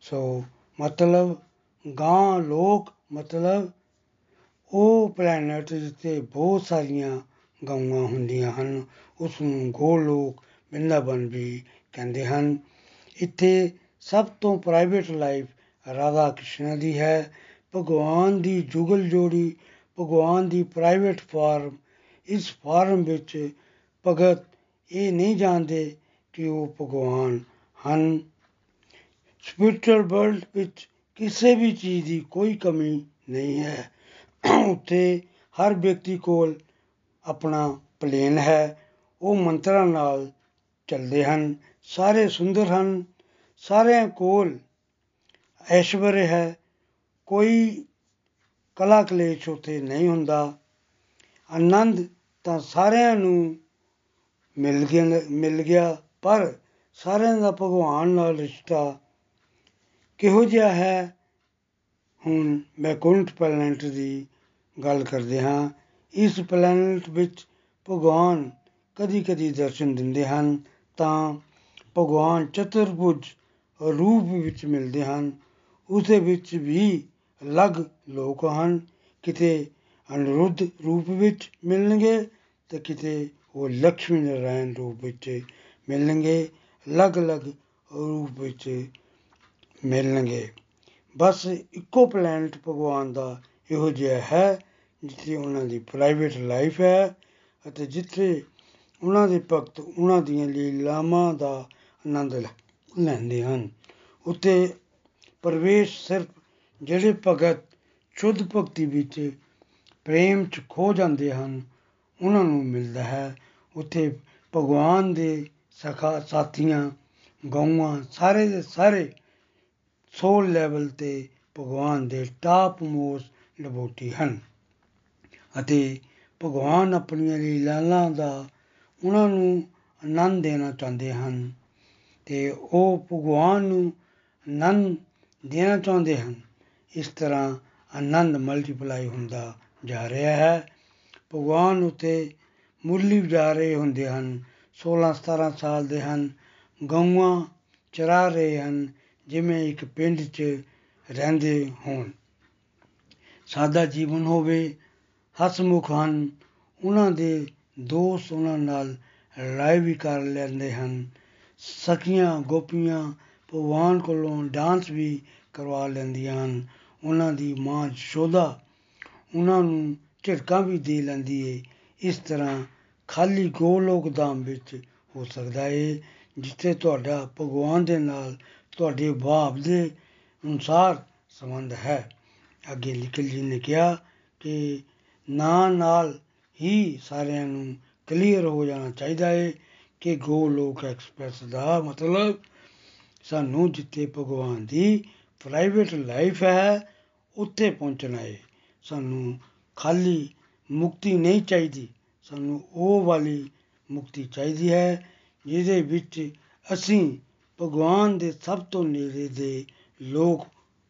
ਸੋ ਮਤਲਬ ਗਾਂ ਲੋਕ ਮਤਲਬ ਉਹ ਪਲੈਨਟ ਜਿੱਥੇ ਬਹੁਤ ਸਾਰੀਆਂ ਗਊਆਂ ਹੁੰਦੀਆਂ ਹਨ ਉਸ ਨੂੰ ਗੋਲੋਕ ਬਿੰਦਾਬਨ ਵੀ ਕਹਿੰਦੇ ਹਨ। ਇੱਥੇ ਸਭ ਤੋਂ ਪ੍ਰਾਈਵੇਟ ਲਾਈਫ ਰਾਧਾ ਕ੍ਰਿਸ਼ਨ ਦੀ ਹੈ। ਭਗਵਾਨ ਦੀ ਜੁਗਲ ਜੋੜੀ, ਭਗਵਾਨ ਦੀ ਪ੍ਰਾਈਵੇਟ ਫਾਰਮ ਇਸ ਫਾਰਮ ਵਿੱਚ ਭਗਤ ਇਹ ਨਹੀਂ ਜਾਣਦੇ ਕਿ ਉਹ ਭਗਵਾਨ ਹਨ। ਸਪਿਰਚੁਅਲ ਵਰਲਡ ਵਿੱਚ ਕਿਸੇ ਵੀ ਚੀਜ਼ ਦੀ ਕੋਈ ਕਮੀ ਨਹੀਂ ਹੈ। ਉੱਥੇ ਹਰ ਵਿਅਕਤੀ ਕੋਲ ਆਪਣਾ ਪਲੇਨ ਹੈ। ਉਹ ਮੰਤਰਾਂ ਨਾਲ ਚੱਲਦੇ ਹਨ। ਸਾਰੇ ਸੁੰਦਰ ਹਨ। ਸਾਰਿਆਂ ਕੋਲ ਐਸ਼ਵਰ ਹੈ। ਕੋਈ ਕਲਾ ਕਲੇਸ਼ ਉੱਥੇ ਨਹੀਂ ਹੁੰਦਾ। ਆਨੰਦ ਤਾਂ ਸਾਰਿਆਂ ਨੂੰ ਮਿਲ ਗਿਆ ਮਿਲ ਗਿਆ, ਪਰ ਸਾਰਿਆਂ ਦਾ ਭਗਵਾਨ ਨਾਲ ਰਿਸ਼ਤਾ ਕਿਹੋ ਜਿਹਾ ਹੈ? ਹੁਣ ਮੈਂ ਕੁੰਠ ਪਲੈਨਟ ਦੀ ਗੱਲ ਕਰਦੇ ਹਾਂ। ਇਸ ਪਲੈਨਟ ਵਿੱਚ ਭਗਵਾਨ ਕਦੀ ਕਦੀ ਦਰਸ਼ਨ ਦਿੰਦੇ ਹਨ ਤਾਂ ਭਗਵਾਨ ਚਤੁਰਭੁਜ ਰੂਪ ਵਿੱਚ ਮਿਲਦੇ ਹਨ। ਉਸ ਦੇ ਵਿੱਚ ਵੀ ਅਲੱਗ ਲੋਕ ਹਨ। ਕਿਤੇ ਅਨਰੁੱਧ ਰੂਪ ਵਿੱਚ ਮਿਲਣਗੇ ਤੇ ਕਿਤੇ ਉਹ ਲక్ష్ਮੀ ਨਾਰਾਇਣ ਰੂਪ ਵਿੱਚ ਮਿਲਣਗੇ। ਅਲੱਗ-ਅਲੱਗ ਰੂਪ ਵਿੱਚ ਮਿਲਣਗੇ। ਬਸ ਇੱਕੋ ਪਲੈਨਟ ਭਗਵਾਨ ਦਾ ਇਹੋ ਜਿਹਾ ਹੈ, ਜਿੱਥੇ ਉਹਨਾਂ ਦੀ ਪ੍ਰਾਈਵੇਟ ਲਾਈਫ ਹੈ ਅਤੇ ਜਿੱਥੇ ਉਹਨਾਂ ਦੇ ਭਗਤ ਉਹਨਾਂ ਦੀਆਂ ਲੀਲਾਵਾਂ ਦਾ ਆਨੰਦ ਲੈਂਦੇ ਹਨ। ਉੱਤੇ ਪ੍ਰਵੇਸ਼ ਸਿਰਫ ਜਿਹੜੇ ਭਗਤ ਸ਼ੁੱਧ ਭਗਤੀ ਵਿੱਚ ਪ੍ਰੇਮ 'ਚ ਖੋ ਜਾਂਦੇ ਹਨ, ਉਹਨਾਂ ਨੂੰ ਮਿਲਦਾ ਹੈ। ਉੱਥੇ ਭਗਵਾਨ ਦੇ ਸਖਾ ਸਾਥੀਆਂ ਗਊਆਂ, ਸਾਰੇ ਦੇ ਸਾਰੇ ਸੋਲ ਲੈਵਲ ਤੇ ਭਗਵਾਨ ਦੇ ਟਾਪ ਮੋਸਟ ਡਿਵੋਟੀ ਹਨ। ਅਤੇ ਭਗਵਾਨ ਆਪਣੀਆਂ ਲੀਲਾਵਾਂ ਦਾ ਉਹਨਾਂ ਨੂੰ ਆਨੰਦ ਦੇਣਾ ਚਾਹੁੰਦੇ ਹਨ ਤੇ ਉਹ ਭਗਵਾਨ ਨੂੰ ਆਨੰਦ ਦੇਣਾ ਚਾਹੁੰਦੇ ਹਨ। ਇਸ ਤਰ੍ਹਾਂ ਆਨੰਦ ਮਲਟੀਪਲਾਈ ਹੁੰਦਾ ਜਾ ਰਿਹਾ ਹੈ। ਭਗਵਾਨ ਉਤੇ ਮੁਰਲੀ ਵਜਾ ਰਹੇ ਹੁੰਦੇ ਹਨ 16 17 ਸਾਲ ਦੇ ਹਨ, ਗਊਆਂ ਚਰਾ ਰਹੇ ਹਨ ਜਿਵੇਂ ਇੱਕ ਪਿੰਡ 'ਚ ਰਹਿੰਦੇ ਹੋਣ। ਸਾਦਾ ਜੀਵਨ ਹੋਵੇ, ਹਸਮੁਖ ਹਨ, ਉਹਨਾਂ ਦੇ ਦੋਸਤ ਉਹਨਾਂ ਨਾਲ ਲੜਾਈ ਵੀ ਕਰ ਲੈਂਦੇ ਹਨ। ਸਖੀਆਂ, ਗੋਪੀਆਂ, ਭਗਵਾਨ ਕੋਲੋਂ ਡਾਂਸ ਵੀ ਕਰਵਾ ਲੈਂਦੀਆਂ ਹਨ। ਉਹਨਾਂ ਦੀ ਮਾਂ ਸ਼ੋਦਾ ਉਹਨਾਂ ਨੂੰ ਝਟਕਾਂ ਵੀ ਦੇ ਲੈਂਦੀ ਏ। ਇਸ ਤਰ੍ਹਾਂ ਖਾਲੀ ਗੋਲੋਕ ਧਾਮ ਵਿੱਚ ਹੋ ਸਕਦਾ ਏ, ਜਿੱਥੇ ਤੁਹਾਡਾ ਭਗਵਾਨ ਦੇ ਨਾਲ ਤੁਹਾਡੇ ਭਾਵ ਦੇ ਅਨੁਸਾਰ ਸੰਬੰਧ ਹੈ। ਅੱਗੇ ਨਿਕਲ ਜੀ ਨੇ ਕਿਹਾ ਕਿ ਨਾਂ ਨਾਲ ਹੀ ਸਾਰਿਆਂ ਨੂੰ ਕਲੀਅਰ ਹੋ ਜਾਣਾ ਚਾਹੀਦਾ ਹੈ ਕਿ ਗੋਲੋਕ ਐਕਸਪ੍ਰੈਸ ਦਾ ਮਤਲਬ ਸਾਨੂੰ ਜਿੱਥੇ ਭਗਵਾਨ ਦੀ ਪ੍ਰਾਈਵੇਟ ਲਾਈਫ ਹੈ, ਉੱਥੇ ਪਹੁੰਚਣਾ ਹੈ ਸਾਨੂੰ ਖਾਲੀ ਮੁਕਤੀ ਨਹੀਂ ਚਾਹੀਦੀ, ਸਾਨੂੰ ਉਹ ਵਾਲੀ ਮੁਕਤੀ ਚਾਹੀਦੀ ਹੈ, ਜਿਹਦੇ ਵਿੱਚ ਅਸੀਂ ਭਗਵਾਨ ਦੇ ਸਭ ਤੋਂ ਨੇੜੇ ਦੇ ਲੋਕ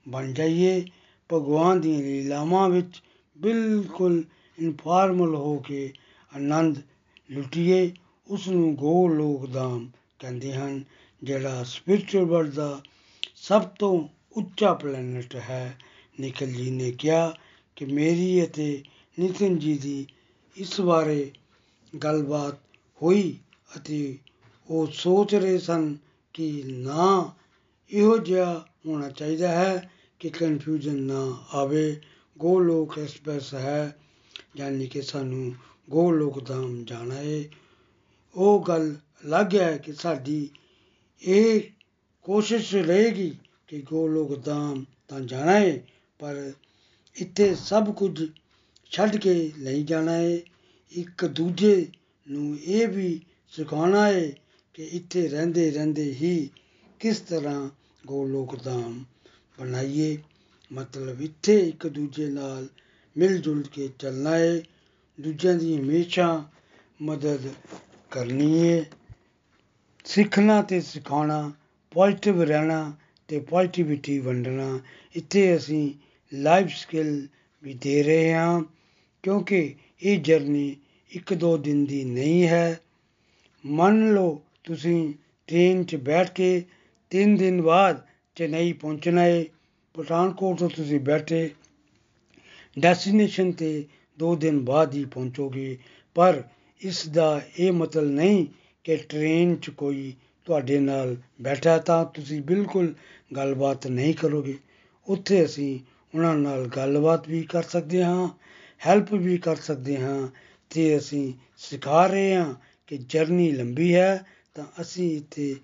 ਬਣ ਜਾਈਏ। ਭਗਵਾਨ ਦੀਆਂ ਲੀਲਾਵਾਂ ਵਿੱਚ ਬਿਲਕੁਲ ਇਨਫਾਰਮਲ ਹੋ ਕੇ ਆਨੰਦ ਲੁੱਟੀਏ ਉਸ ਨੂੰ ਗੋ ਲੋਕਦਾਮ ਕਹਿੰਦੇ ਹਨ, ਜਿਹੜਾ ਸਪਿਰਚੁਅਲ ਵਰਲਡ ਦਾ ਸਭ ਤੋਂ ਉੱਚਾ ਪਲੈਨਟ ਹੈ। ਨਿਕਲ ਜੀ ਨੇ ਕਿਹਾ ਕਿ ਮੇਰੀ ਅਤੇ ਨਿਤਨ ਜੀ ਦੀ ਇਸ ਬਾਰੇ ਗੱਲਬਾਤ ਹੋਈ ਅਤੇ ਉਹ ਸੋਚ ਰਹੇ ਸਨ ਕਿ ਨਾ ਇਹੋ ਜਿਹਾ ਹੋਣਾ ਚਾਹੀਦਾ ਹੈ ਕਿ ਕਨਫਿਊਜ਼ਨ ਨਾ ਆਵੇ। ਗੋਲੋਕ ਐਕਸਪ੍ਰੈਸ ਹੈ, ਯਾਨੀ ਕਿ ਸਾਨੂੰ ਗੋਲੋਕ ਧਾਮ ਜਾਣਾ ਹੈ ਉਹ ਗੱਲ ਅਲੱਗ ਹੈ ਕਿ ਸਾਡੀ ਇਹ ਕੋਸ਼ਿਸ਼ ਰਹੇਗੀ ਕਿ ਗੋਲੋਕ ਧਾਮ ਤਾਂ ਜਾਣਾ ਹੈ ਪਰ ਇੱਥੇ ਸਭ ਕੁਝ ਛੱਡ ਕੇ ਲਈ ਜਾਣਾ ਹੈ ਇੱਕ ਦੂਜੇ ਨੂੰ ਇਹ ਵੀ ਸਿਖਾਉਣਾ ਹੈ ਕਿ ਇੱਥੇ ਰਹਿੰਦੇ ਰਹਿੰਦੇ ਹੀ ਕਿਸ ਤਰ੍ਹਾਂ ਗੋਲੋਕ ਧਾਮ ਬਣਾਈਏ? ਮਤਲਬ ਇੱਥੇ ਇੱਕ ਦੂਜੇ ਨਾਲ ਮਿਲ ਜੁਲ ਕੇ ਚੱਲਣਾ ਹੈ ਦੂਜਿਆਂ ਦੀ ਹਮੇਸ਼ਾ ਮਦਦ ਕਰਨੀ ਹੈ ਸਿੱਖਣਾ ਤੇ ਸਿਖਾਉਣਾ ਪੋਜ਼ਿਟਿਵ ਰਹਿਣਾ ਤੇ ਪੋਜ਼ਿਟਿਵਿਟੀ ਵੰਡਣਾ, ਇੱਥੇ ਅਸੀਂ ਲਾਈਫ ਸਕਿੱਲ ਵੀ ਦੇ ਰਹੇ ਹਾਂ, ਕਿਉਂਕਿ ਇਹ ਜਰਨੀ ਇੱਕ ਦੋ ਦਿਨ ਦੀ ਨਹੀਂ ਹੈ। ਮੰਨ ਲਓ ਤੁਸੀਂ ਟ੍ਰੇਨ 'ਚ ਬੈਠ ਕੇ ਤਿੰਨ ਦਿਨ ਬਾਅਦ ਚੇਨਈ ਪਹੁੰਚਣਾ ਹੈ ਪਠਾਨਕੋਟ ਤੋਂ ਤੁਸੀਂ ਬੈਠੇ ਡੈਸਟੀਨੇਸ਼ਨ ਤੇ ਦੋ ਦਿਨ ਬਾਅਦ ਹੀ ਪਹੁੰਚੋਗੇ। ਪਰ ਇਸ ਦਾ ਇਹ ਮਤਲਬ ਨਹੀਂ ਕਿ ਟ੍ਰੇਨ 'ਚ ਕੋਈ ਤੁਹਾਡੇ ਨਾਲ ਬੈਠਾ ਤਾਂ ਤੁਸੀਂ ਬਿਲਕੁਲ ਗੱਲਬਾਤ ਨਹੀਂ ਕਰੋਗੇ। ਉੱਥੇ ਅਸੀਂ ਉਹਨਾਂ ਨਾਲ ਗੱਲਬਾਤ ਵੀ ਕਰ ਸਕਦੇ ਹਾਂ, ਹੈਲਪ ਵੀ ਕਰ ਸਕਦੇ ਹਾਂ ਤੇ ਅਸੀਂ ਸਿਖਾ ਰਹੇ ਹਾਂ ਕਿ ਜਰਨੀ ਲੰਬੀ ਹੈ ਤਾਂ ਅਸੀਂ ਇੱਥੇ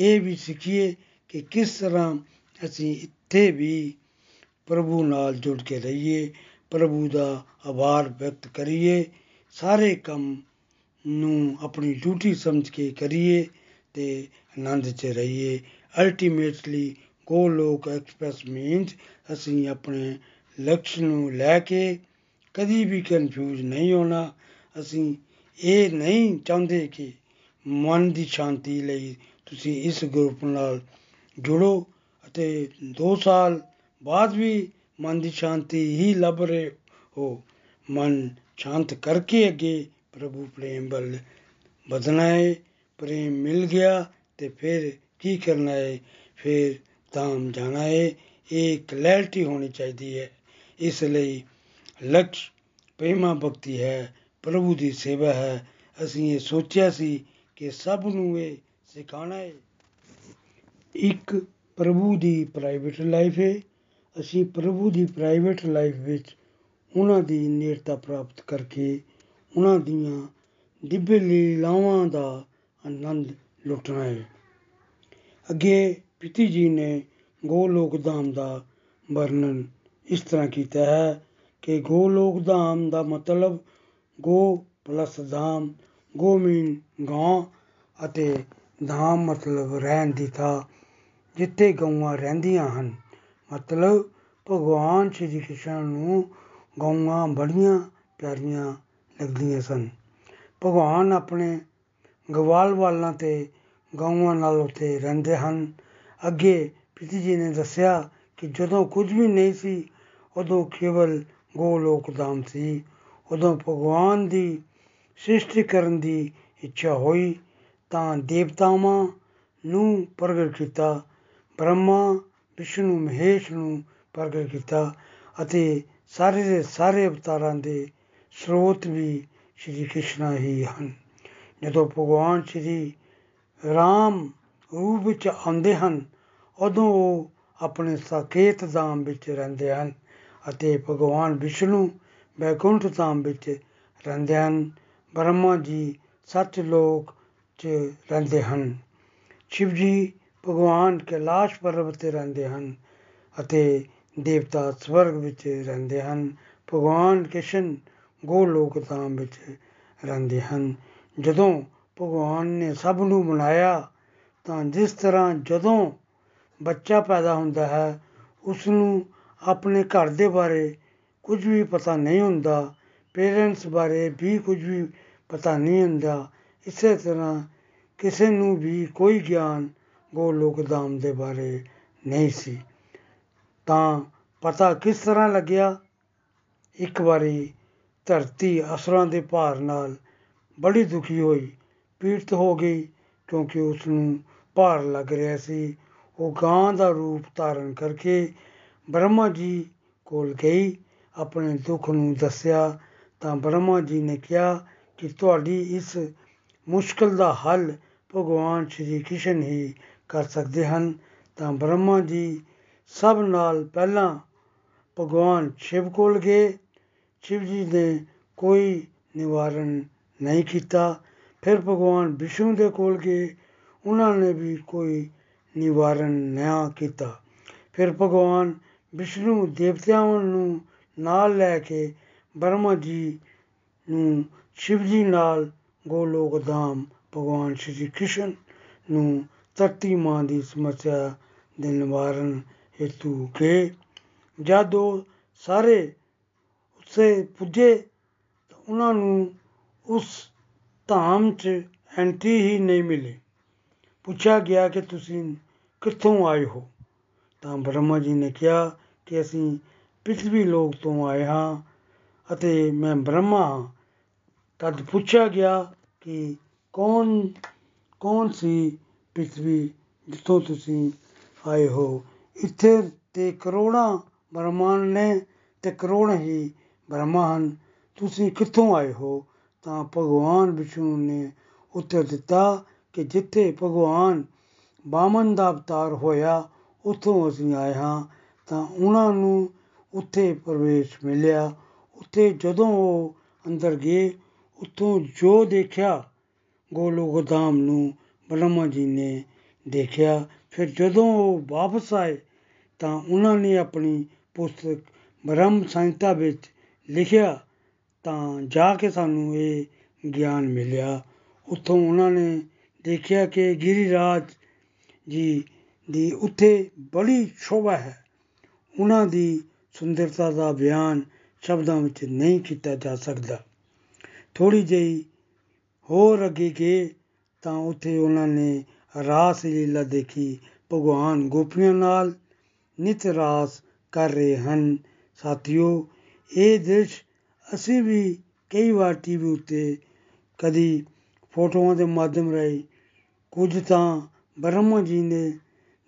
ਇਹ ਵੀ ਸਿੱਖੀਏ ਕਿ ਕਿਸ ਤਰ੍ਹਾਂ ਅਸੀਂ ਇੱਥੇ ਵੀ ਪ੍ਰਭੂ ਨਾਲ ਜੁੜ ਕੇ ਰਹੀਏ, ਪ੍ਰਭੂ ਦਾ ਆਭਾਰ ਵਿਅਕਤ ਕਰੀਏ, ਸਾਰੇ ਕੰਮ ਨੂੰ ਆਪਣੀ ਡਿਊਟੀ ਸਮਝ ਕੇ ਕਰੀਏ ਤੇ ਆਨੰਦ 'ਚ ਰਹੀਏ। ਅਲਟੀਮੇਟਲੀ ਗੋ ਲੋਕ ਐਕਸਪ੍ਰੈਸ ਮੀਨਸ ਅਸੀਂ ਆਪਣੇ ਲਕਸ਼ ਨੂੰ ਲੈ ਕੇ ਕਦੀ ਵੀ ਕਨਫਿਊਜ਼ ਨਹੀਂ ਹੋਣਾ। ਅਸੀਂ ਇਹ ਨਹੀਂ ਚਾਹੁੰਦੇ ਕਿ ਮਨ ਦੀ ਸ਼ਾਂਤੀ ਲਈ ਤੁਸੀਂ ਇਸ ਗਰੁੱਪ ਨਾਲ ਜੁੜੋ ਅਤੇ 2 ਸਾਲ ਬਾਅਦ ਵੀ ਮਨ ਦੀ ਸ਼ਾਂਤੀ ਹੀ ਲੱਭ ਰਹੇ ਹੋ। ਮਨ ਸ਼ਾਂਤ ਕਰਕੇ ਅੱਗੇ ਪ੍ਰਭੂ ਪ੍ਰੇਮ ਵੱਲ ਵਧਣਾ ਹੈ ਪ੍ਰੇਮ ਮਿਲ ਗਿਆ ਤੇ ਫਿਰ ਕੀ ਕਰਨਾ ਹੈ ਫਿਰ ਧਾਮ ਜਾਣਾ ਹੈ ਇਹ ਕਲੈਰਿਟੀ ਹੋਣੀ ਚਾਹੀਦੀ ਹੈ। ਇਸ ਲਈ ਲਕਸ਼, ਪ੍ਰੇਮਾ ਭਗਤੀ ਹੈ। ਪ੍ਰਭੂ ਦੀ ਸੇਵਾ ਹੈ। ਅਸੀਂ ਇਹ ਸੋਚਿਆ ਸੀ ਕਿ ਸਭ ਨੂੰ ਇਹ ਸਿਖਾਣਾ ਹੈ। ਇੱਕ ਪ੍ਰਭੂ ਦੀ ਪ੍ਰਾਈਵੇਟ ਲਾਈਫ ਹੈ। ਅਸੀਂ ਪ੍ਰਭੂ ਦੀ ਪ੍ਰਾਈਵੇਟ ਲਾਈਫ ਵਿੱਚ ਉਹਨਾਂ ਦੀ ਨੇੜਤਾ ਪ੍ਰਾਪਤ ਕਰਕੇ ਉਹਨਾਂ ਦੀਆਂ ਦਿव्य ਲੀਲਾਵਾਂ ਦਾ ਆਨੰਦ ਲੁੱਟਣਾ ਹੈ। ਅੱਗੇ ਪਿਤੀ ਜੀ ਨੇ ਗੋਲੋਕ ਧਾਮ ਦਾ ਵਰਣਨ ਇਸ ਤਰ੍ਹਾਂ ਕੀਤਾ ਹੈ ਕਿ ਗੋਲੋਕ ਧਾਮ ਦਾ ਮਤਲਬ ਗੋ ਪਲਸ ਧਾਮ ਗੋ ਮੀਨ ਗਾਂ ਅਤੇ ਧਾਮ ਮਤਲਬ ਰਹਿਣ ਦੀ ਥਾਂ ਜਿੱਥੇ ਗਊਆਂ ਰਹਿੰਦੀਆਂ ਹਨ। ਮਤਲਬ ਭਗਵਾਨ ਸ਼੍ਰੀ ਕ੍ਰਿਸ਼ਨ ਨੂੰ ਗਊਆਂ ਬੜੀਆਂ ਪਿਆਰੀਆਂ ਲੱਗਦੀਆਂ ਸਨ। ਭਗਵਾਨ ਆਪਣੇ ਗਵਾਲ ਵਾਲਾਂ ਤੇ ਗਊਆਂ ਨਾਲ ਉੱਥੇ ਰਹਿੰਦੇ ਹਨ। ਅੱਗੇ ਪਿਤੀ ਜੀ ਨੇ ਦੱਸਿਆ ਕਿ ਜਦੋਂ ਕੁਝ ਵੀ ਨਹੀਂ ਸੀ, ਉਦੋਂ ਕੇਵਲ ਗੋਲੋਕ ਧਾਮ ਸੀ। ਉਦੋਂ ਭਗਵਾਨ ਦੀ ਸ੍ਰਿਸ਼ਟੀ ਕਰਨ ਦੀ ਇੱਛਾ ਹੋਈ ਤਾਂ ਦੇਵਤਾਵਾਂ ਨੂੰ ਪ੍ਰਗਟ ਕੀਤਾ, ਬ੍ਰਹਮਾ, ਵਿਸ਼ਨੂੰ, ਮਹੇਸ਼ ਨੂੰ ਪ੍ਰਗਟ ਕੀਤਾ ਅਤੇ ਸਾਰੇ ਦੇ ਸਾਰੇ ਅਵਤਾਰਾਂ ਦੇ ਸਰੋਤ ਵੀ ਸ਼੍ਰੀ ਕ੍ਰਿਸ਼ਨ ਹੀ ਹਨ। ਜਦੋਂ ਭਗਵਾਨ ਸ਼੍ਰੀ ਰਾਮ ਰੂਪ ਵਿੱਚ ਆਉਂਦੇ ਹਨ, ਉਦੋਂ ਉਹ ਆਪਣੇ ਸਾਕੇਤ ਧਾਮ ਵਿੱਚ ਰਹਿੰਦੇ ਹਨ ਅਤੇ ਭਗਵਾਨ ਵਿਸ਼ਨੂੰ ਬੈਕੁੰਠ ਧਾਮ ਵਿੱਚ ਰਹਿੰਦੇ ਹਨ। ਬ੍ਰਹਮਾ ਜੀ ਸੱਚ ਲੋਕ 'ਚ ਰਹਿੰਦੇ ਹਨ। ਸ਼ਿਵ ਜੀ ਭਗਵਾਨ ਕੈਲਾਸ਼ ਪਰਬਤ ਤੇ ਰਹਿੰਦੇ ਹਨ ਅਤੇ ਦੇਵਤਾ ਸਵਰਗ ਵਿੱਚ ਰਹਿੰਦੇ ਹਨ। ਭਗਵਾਨ ਕ੍ਰਿਸ਼ਨ ਗੋਲੋਕ ਧਾਮ ਵਿੱਚ ਰਹਿੰਦੇ ਹਨ। ਜਦੋਂ ਭਗਵਾਨ ਨੇ ਸਭ ਨੂੰ ਬਣਾਇਆ ਤਾਂ ਜਿਸ ਤਰ੍ਹਾਂ ਜਦੋਂ ਬੱਚਾ ਪੈਦਾ ਹੁੰਦਾ ਹੈ ਉਸ ਨੂੰ ਆਪਣੇ ਘਰ ਦੇ ਬਾਰੇ ਕੁਝ ਵੀ ਪਤਾ ਨਹੀਂ ਹੁੰਦਾ ਪੇਰੈਂਟਸ ਬਾਰੇ ਵੀ ਕੁਝ ਵੀ ਪਤਾ ਨਹੀਂ ਹੁੰਦਾ। ਇਸੇ ਤਰ੍ਹਾਂ ਕਿਸੇ ਨੂੰ ਵੀ ਕੋਈ ਗਿਆਨ ਗੋਲੋਕ ਧਾਮ ਦੇ ਬਾਰੇ ਨਹੀਂ ਸੀ। ਤਾਂ ਪਤਾ ਕਿਸ ਤਰ੍ਹਾਂ ਲੱਗਿਆ? ਇੱਕ ਵਾਰੀ ਧਰਤੀ ਅਸੁਰਾਂ ਦੇ ਭਾਰ ਨਾਲ ਬੜੀ ਦੁਖੀ ਹੋਈ। ਪੀੜਤ ਹੋ ਗਈ ਕਿਉਂਕਿ ਉਸ ਨੂੰ ਭਾਰ ਲੱਗ ਰਿਹਾ ਸੀ। ਉਹ ਗਾਂ ਦਾ ਰੂਪ ਧਾਰਨ ਕਰਕੇ ਬ੍ਰਹਮਾ ਜੀ ਕੋਲ ਗਈ, ਆਪਣੇ ਦੁੱਖ ਨੂੰ ਦੱਸਿਆ ਤਾਂ ਬ੍ਰਹਮਾ ਜੀ ਨੇ ਕਿਹਾ ਕਿ ਤੁਹਾਡੀ ਇਸ ਮੁਸ਼ਕਲ ਦਾ ਹੱਲ ਭਗਵਾਨ ਸ਼੍ਰੀ ਕ੍ਰਿਸ਼ਨ ਹੀ ਕਰ ਸਕਦੇ ਹਨ। ਤਾਂ ਬ੍ਰਹਮਾ ਜੀ ਸਭ ਨਾਲ ਪਹਿਲਾਂ ਭਗਵਾਨ ਸ਼ਿਵ ਕੋਲ ਗਏ। ਸ਼ਿਵ ਜੀ ਨੇ ਕੋਈ ਨਿਵਾਰਨ ਨਹੀਂ ਕੀਤਾ। ਫਿਰ ਭਗਵਾਨ ਵਿਸ਼ਨੂੰ ਦੇ ਕੋਲ ਗਏ। ਉਹਨਾਂ ਨੇ ਵੀ ਕੋਈ ਨਿਵਾਰਨ ਨਾ ਕੀਤਾ। ਫਿਰ ਭਗਵਾਨ ਵਿਸ਼ਨੂੰ ਦੇਵਤਿਆਂ ਨੂੰ ਨਾਲ ਲੈ ਕੇ ਬ੍ਰਹਮਾ ਜੀ ਨੂੰ ਸ਼ਿਵ ਜੀ ਨਾਲ ਗੋਲੋਕ ਧਾਮ ਭਗਵਾਨ ਸ਼੍ਰੀ ਕ੍ਰਿਸ਼ਨ ਨੂੰ ਧਰਤੀ ਮਾਂ ਦੀ ਸਮੱਸਿਆ ਦੇ ਨਿਵਾਰਨ ਹੇਤੂ ਕਿ ਜਦ ਉਹ ਸਾਰੇ ਉਸੇ ਪੁੱਜੇ ਤਾਂ ਉਹਨਾਂ ਨੂੰ ਉਸ ਧਾਮ 'ਚ ਐਂਟਰੀ ਹੀ ਨਹੀਂ ਮਿਲੀ। ਪੁੱਛਿਆ ਗਿਆ ਕਿ ਤੁਸੀਂ ਕਿੱਥੋਂ ਆਏ ਹੋ? ਤਾਂ ਬ੍ਰਹਮਾ ਜੀ ਨੇ ਕਿਹਾ ਕਿ ਅਸੀਂ ਪ੍ਰਿਥਵੀ ਲੋਕ ਤੋਂ ਆਏ ਹਾਂ। ਅਤੇ ਮੈਂ ਬ੍ਰਹਮਾ। ਹਾਂ ਤਦ ਪੁੱਛਿਆ ਗਿਆ ਕਿ ਕੌਣ ਕੌਣ ਸੀ ਪ੍ਰਿਥਵੀ ਜਿੱਥੋਂ ਤੁਸੀਂ ਆਏ ਹੋ? ਇੱਥੇ ਤੇ ਕਰੋੜਾਂ ਬ੍ਰਹਮਾਂਡ ਨੇ ਤੇ ਕਰੋੜ ਹੀ ਬ੍ਰਹਮਾ ਹਨ। ਤੁਸੀਂ ਕਿੱਥੋਂ ਆਏ ਹੋ? ਤਾਂ ਭਗਵਾਨ ਵਿਸ਼ਨੂੰ ਨੇ ਉੱਤਰ ਦਿੱਤਾ ਕਿ ਜਿੱਥੇ ਭਗਵਾਨ ਬਾਮਨ ਦਾ ਅਵਤਾਰ ਹੋਇਆ, ਉੱਥੋਂ ਅਸੀਂ ਆਏ ਹਾਂ। ਤਾਂ ਉਹਨਾਂ ਨੂੰ ਉੱਥੇ ਪ੍ਰਵੇਸ਼ ਮਿਲਿਆ। ਉੱਥੇ ਜਦੋਂ ਉਹ ਅੰਦਰ ਗਏ, ਉੱਥੋਂ ਜੋ ਦੇਖਿਆ ਗੋਲੋਕ ਧਾਮ ਨੂੰ ਬ੍ਰਹਮਾ ਜੀ ਨੇ ਦੇਖਿਆ। ਫਿਰ ਜਦੋਂ ਉਹ ਵਾਪਸ ਆਏ, ਤਾਂ ਉਹਨਾਂ ਨੇ ਆਪਣੀ ਪੁਸਤਕ ਬ੍ਰਹਮ ਸੰਹਿਤਾ ਵਿੱਚ ਲਿਖਿਆ, ਤਾਂ ਜਾ ਕੇ ਸਾਨੂੰ ਇਹ ਗਿਆਨ ਮਿਲਿਆ। ਉੱਥੋਂ ਉਹਨਾਂ ਨੇ ਦੇਖਿਆ ਕਿ ਗਿਰੀਰਾਜ ਜੀ ਦੀ ਉੱਥੇ ਬੜੀ ਸ਼ੋਭਾ ਹੈ। ਉਹਨਾਂ ਦੀ ਸੁੰਦਰਤਾ ਦਾ ਬਿਆਨ ਸ਼ਬਦਾਂ ਵਿੱਚ ਨਹੀਂ ਕੀਤਾ ਜਾ ਸਕਦਾ। ਥੋੜੀ ਜਿਹੀ ਹੋਰ ਅੱਗੇ ਗਏ ਤਾਂ ਉੱਥੇ ਉਹਨਾਂ ਨੇ ਰਾਸ ਲੀਲਾ ਦੇਖੀ। ਭਗਵਾਨ ਗੋਪੀਆਂ ਨਾਲ ਨਿਤ ਰਾਸ ਕਰ ਰਹੇ ਹਨ। ਸਾਥੀਓ, ਇਹ ਦ੍ਰਿਸ਼ ਅਸੀਂ ਵੀ ਕਈ ਵਾਰ ਟੀਵੀ ਉੱਤੇ ਕਦੀ ਫੋਟੋਆਂ ਦੇ ਮਾਧਿਅਮ ਰਾਹੀਂ ਕੁਝ ਤਾਂ ਬ੍ਰਹਮਾ ਜੀ ਨੇ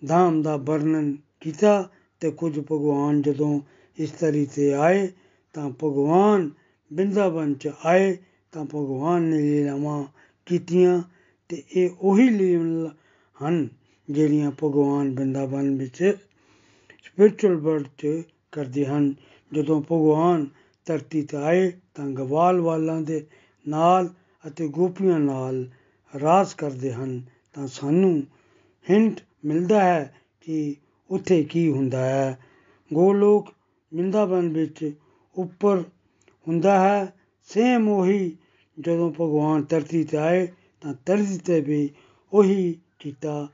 ਧਾਮ ਦਾ ਵਰਣਨ ਕੀਤਾ ਤੇ ਕੁਝ ਭਗਵਾਨ ਜਦੋਂ ਇਸ ਤਰੀ ਤੇ ਆਏ ਤਾਂ ਭਗਵਾਨ ਬਿੰਦਾਵਨ ਚ ਆਏ, ਤਾਂ ਭਗਵਾਨ ਨੇ ਲੀਲਾਵਾਂ ਕੀਤੀਆਂ ਤੇ ਇਹ ਉਹੀ ਲੀਲਾ ਹਨ ਜਿਹੜੀਆਂ ਭਗਵਾਨ ਬਿੰਦਾਵਨ ਵਿੱਚ ਸਪਿਰਚੁਅਲ ਵਰਲਡ 'ਚ ਕਰਦੇ ਹਨ। ਜਦੋਂ ਭਗਵਾਨ ਧਰਤੀ ਤੇ ਆਏ, ਤਾਂ ਗਵਾਲ ਵਾਲਾਂ ਦੇ ਨਾਲ ਅਤੇ ਗੋਪੀਆਂ ਨਾਲ ਰਾਸ ਕਰਦੇ ਹਨ। ਤਾਂ ਸਾਨੂੰ ਹਿੰਟ ਮਿਲਦਾ ਹੈ ਕਿ ਉੱਥੇ ਕੀ ਹੁੰਦਾ ਹੈ। ਗੋਲੋਕ ਬਿੰਦਾਵਨ ਵਿੱਚ ਉੱਪਰ ਹੁੰਦਾ ਹੈ। ਸੇਮ ਉਹੀ ਜਦੋਂ ਭਗਵਾਨ ਧਰਤੀ ਤੇ ਆਏ ਤਾਂ ਧਰਤੀ ਤੇ ਵੀ ਉਹੀ ਕੀਤਾ।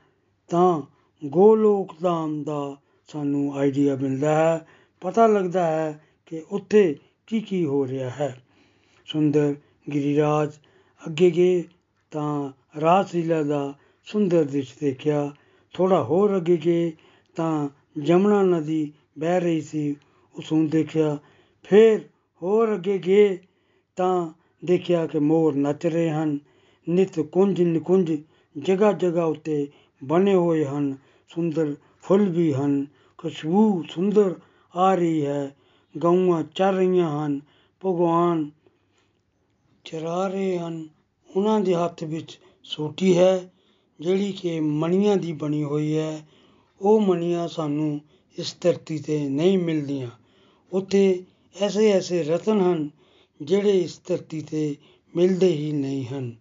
ਤਾਂ ਗੋਲੋਕ ਧਾਮ ਦਾ ਸਾਨੂੰ ਆਈਡੀਆ ਮਿਲਦਾ ਹੈ। ਪਤਾ ਲੱਗਦਾ ਹੈ ਕਿ ਉੱਥੇ ਕੀ ਕੀ ਹੋ ਰਿਹਾ ਹੈ। ਸੁੰਦਰ ਗਿਰੀਰਾਜ ਅੱਗੇ ਗਏ ਤਾਂ ਰਾਸ ਲੀਲਾ ਦਾ ਸੁੰਦਰ ਦ੍ਰਿਸ਼ ਦੇਖਿਆ। ਥੋੜਾ ਹੋਰ ਅੱਗੇ ਗਏ ਤਾਂ ਜਮਨਾ ਨਦੀ ਵਹਿ ਰਹੀ ਸੀ। ਉਸ ਨੂੰ ਦੇਖਿਆ ਫਿਰ ਹੋਰ ਅੱਗੇ ਗਏ ਤਾਂ ਦੇਖਿਆ ਕਿ ਮੋਰ ਨੱਚ ਰਹੇ ਹਨ। ਨਿਤ ਕੁੰਜ ਨਿਕੁੰਜ ਜਗ੍ਹਾ ਜਗ੍ਹਾ ਉੱਤੇ ਬਣੇ ਹੋਏ ਹਨ। ਸੁੰਦਰ ਫੁੱਲ ਵੀ ਹਨ। ਖੁਸ਼ਬੂ ਸੁੰਦਰ ਆ ਰਹੀ ਹੈ। ਗਊਆਂ ਚਰ ਰਹੀਆਂ ਹਨ। ਭਗਵਾਨ ਚਰਾ ਰਹੇ ਹਨ। ਉਹਨਾਂ ਦੇ ਹੱਥ ਵਿੱਚ ਸੋਟੀ ਹੈ, ਜਿਹੜੀ ਕਿ ਮਣੀਆਂ ਦੀ ਬਣੀ ਹੋਈ ਹੈ। ਉਹ ਮਣੀਆਂ ਸਾਨੂੰ ਇਸ ਧਰਤੀ ਤੇ ਨਹੀਂ ਮਿਲਦੀਆਂ। ਉੱਥੇ ਐਸੇ ਐਸੇ ਰਤਨ ਹਨ ਜਿਹੜੇ ਇਸ ਧਰਤੀ ਤੇ ਮਿਲਦੇ ਹੀ ਨਹੀਂ ਹਨ।